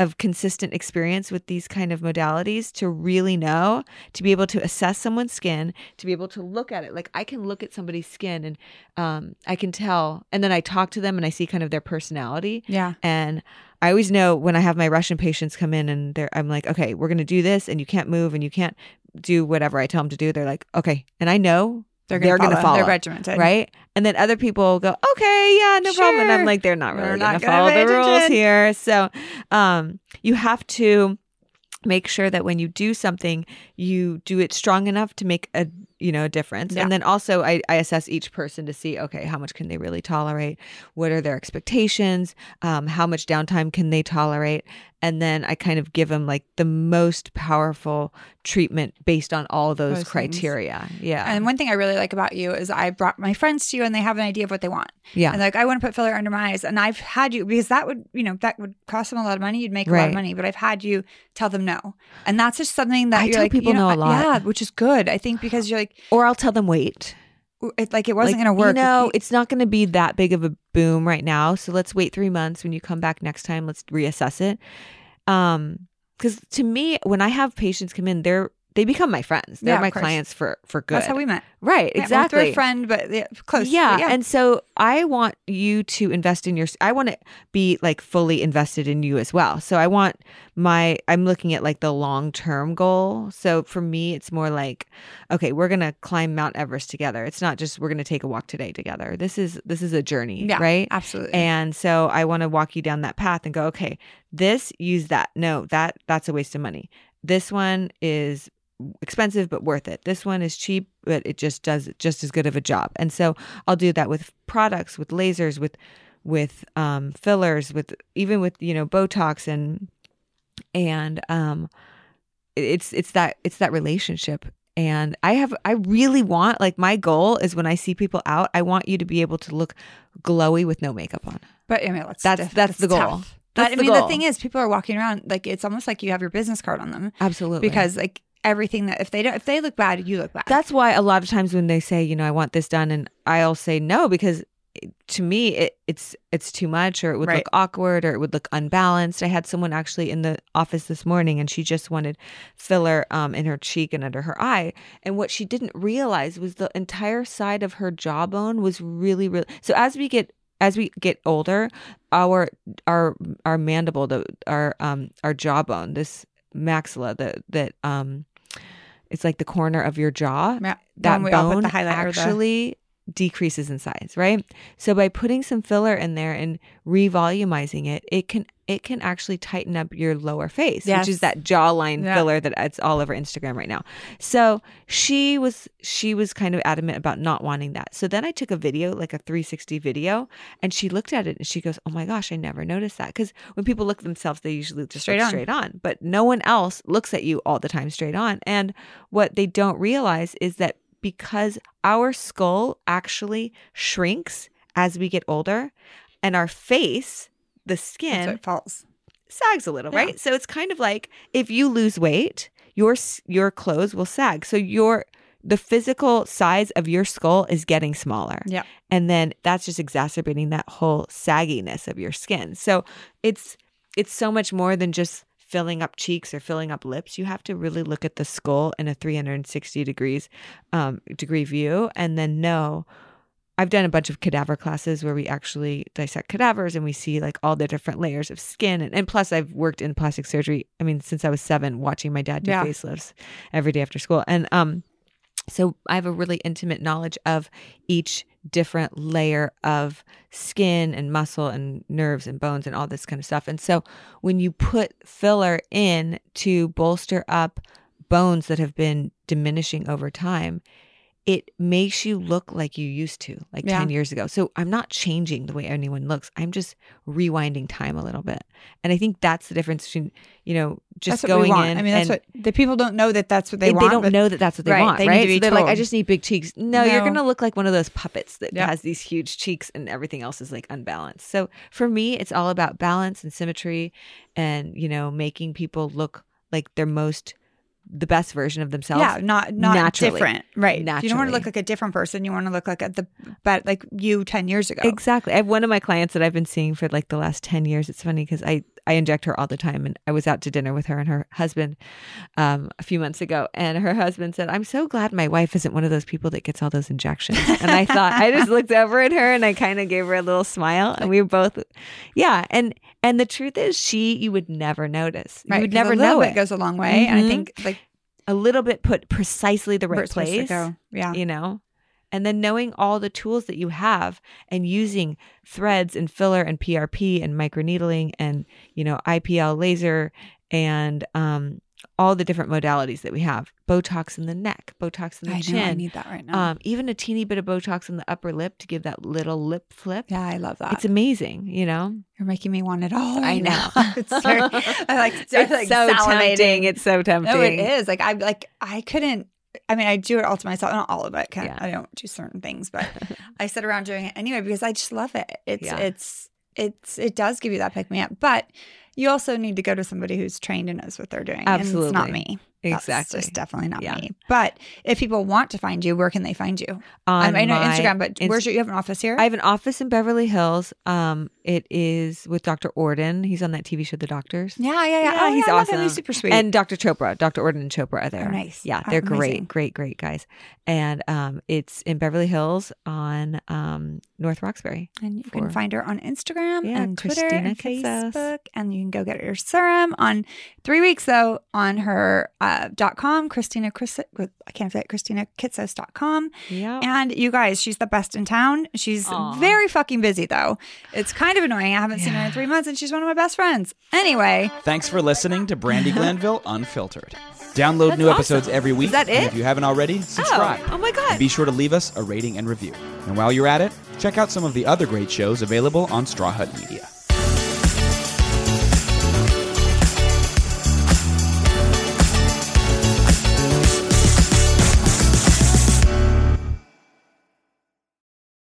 of consistent experience with these kind of modalities to really know to be able to assess someone's skin to be able to look at it like i can look at somebody's skin and um, i can tell and then i talk to them and i see kind of their personality yeah. and I always know when I have my Russian patients come in and they're, I'm like, okay, we're going to do this and you can't move and you can't do whatever I tell them to do. They're like, okay. And I know They're they're going going to to follow. follow. They're regimented. right. And then other people go, okay, yeah, no problem. And I'm like, they're not really not going to gonna follow the rules here. So um, you have to make sure that when you do something, you do it strong enough to make a you know a difference Yeah. and then also I, I assess each person to see okay how much can they really tolerate what are their expectations um, how much downtime can they tolerate and then i kind of give them like the most powerful treatment based on all those, Those things. criteria yeah And one thing I really like about you is I brought my friends to you and they have an idea of what they want. yeah And like, I want to put filler under my eyes. And I've had you, because that would, you know, that would cost them a lot of money. You'd make a lot of money, but I've had you tell them no. And that's just something that I you're tell like, people you know, no a lot. Yeah, which is good. I think because you're like, or i'll tell them wait it, like it wasn't Like, going to work. You know, it's not going to be that big of a boom right now. So let's wait three months. When you come back next time, let's reassess it. Um, because to me, when I have patients come in, they're they become my friends. They're Yeah, my course. clients for for good. that's how we met. right? Yeah, well, Exactly. through a friend, but yeah, close. Yeah, But and so I want you to invest in your. I want to be like fully invested in you as well. So I want my. I'm looking at like the long term goal. So for me, it's more like, okay, we're gonna climb Mount Everest together. It's not just we're gonna take a walk today together. This is this is a journey, yeah, right? Absolutely. And so I want to walk you down that path and go, okay, this use that. No, that that's a waste of money. This one is expensive but worth it. This one is cheap but it just does just as good of a job. And so I'll do that with products, with lasers, with with um fillers, with even with, you know, Botox and and um it's it's that it's that relationship and i have i really want like my goal is when i see people out i want you to be able to look glowy with no makeup on but I mean, that's That's- diff- that's the goal. tough. That's but I mean, goal. the thing is, people are walking around like it's almost like you have your business card on them absolutely because like everything that if they don't if they look bad, you look bad. that's why a lot of times when they say you know i want this done and i'll say no because to me it, it's it's too much or it would Right. look awkward or it would look unbalanced i had someone actually in the office this morning and she just wanted filler um, in her cheek and under her eye and what she didn't realize was the entire side of her jawbone was really really so as we get as we get older our our our mandible the our um our jawbone this maxilla that that um it's like the corner of your jaw Yeah, that one we all put bone highlighter, the- actually decreases in size, right? So by putting some filler in there and revolumizing it, it can it can actually tighten up your lower face, Yes. which is that jawline Yeah. filler that it's all over Instagram right now. So she was she was kind of adamant about not wanting that. So then I took a video, like a 360 video, and she looked at it and she goes, "Oh my gosh, I never noticed that." Because when people look themselves, they usually just Straight look on. straight on, but no one else looks at you all the time straight on. And what they don't realize is that because our skull actually shrinks as we get older and our face, the skin what falls. sags a little, Yeah. right? So it's kind of like if you lose weight, your your clothes will sag. So your the physical size of your skull is getting smaller. Yeah. And then that's just exacerbating that whole sagginess of your skin. So it's it's so much more than just filling up cheeks or filling up lips. You have to really look at the skull in a 360 degrees um, degree view and then know I've done a bunch of cadaver classes where we actually dissect cadavers and we see like all the different layers of skin. And, and plus, I've worked in plastic surgery. I mean, since I was seven, watching my dad do Yeah. facelifts every day after school. And um, so I have a really intimate knowledge of each different layer of skin and muscle and nerves and bones and all this kind of stuff. And so when you put filler in to bolster up bones that have been diminishing over time, it makes you look like you used to, like Yeah. 10 years ago. So I'm not changing the way anyone looks. I'm just rewinding time a little bit. And I think that's the difference between, you know, just that's what we going in. I mean, that's what the people don't know that that's what they they, want. They don't but know that that's what they Right, want, they right? so they're like, I just need big cheeks. No, you're going to look like one of those puppets that Yeah. has these huge cheeks and everything else is like unbalanced. So for me, it's all about balance and symmetry and, you know, making people look like their most, the best version of themselves. Yeah, not not naturally. different, right? You don't want to look like a different person. You want to look like a, the but like you ten years ago. Exactly. I have one of my clients that I've been seeing for like the last 10 years. It's funny because I, I inject her all the time. And I was out to dinner with her and her husband um, a few months ago. And her husband said, I'm so glad my wife isn't one of those people that gets all those injections. And I thought, I just looked over at her and I kind of gave her a little smile. And we were both, yeah. And, and the truth is, she, you would never notice. Right, you would never know it. goes a long way, and I Mhm. think like a little bit put precisely the right it's supposed to place. Yeah, you know and then knowing all the tools that you have and using threads and filler and PRP and microneedling and you know IPL laser and um all the different modalities that we have Botox in the neck, Botox in the I chin. know I need that right now. um, even a teeny bit of Botox in the upper lip to give that little lip flip. yeah, I love that. It's amazing, you know. You're making me want it all. I know. it's very, I like, It's like so salivating. tempting. It's so tempting. No, it is. Like I like I couldn't. I mean, I do it all to myself, not all of it. 'cause Yeah. I don't do certain things, but I sit around doing it anyway because I just love it. It's Yeah. it's it's it does give you that pick me up, but you also need to go to somebody who's trained and knows what they're doing. And it's not me. That's Exactly. just definitely not Yeah. me. But if people want to find you, where can they find you? On I know my Instagram, but where's your? You have an office here? I have an office in Beverly Hills. Um, it is with Dr. Ordon. He's on that TV show, The Doctors. yeah, yeah, yeah. Yeah, oh, he's yeah, awesome. He's super sweet. And Dr. Chopra, Dr. Ordon and Chopra are there. Oh, nice. Yeah, Oh, they're amazing. great, great, great guys. And um, it's in Beverly Hills on um, North Roxbury. And you for- can find her on Instagram Yeah, and Twitter Kristina and. Facebook. And you can go get her serum on three weeks though on her uh, Uh, dot com, Kristina Chris I can't say it, Kristina Kitsos.com. Yeah. And you guys, she's the best in town. She's Aw. very fucking busy though. It's kind of annoying. I haven't seen her in three months and she's one of my best friends. Anyway, Thanks for listening to Brandi Glanville Unfiltered. Download new episodes every week. that And it? if you haven't already, oh, subscribe. Oh, oh my God. And be sure to leave us a rating and review. And while you're at it, check out some of the other great shows available on Straw Hut Media.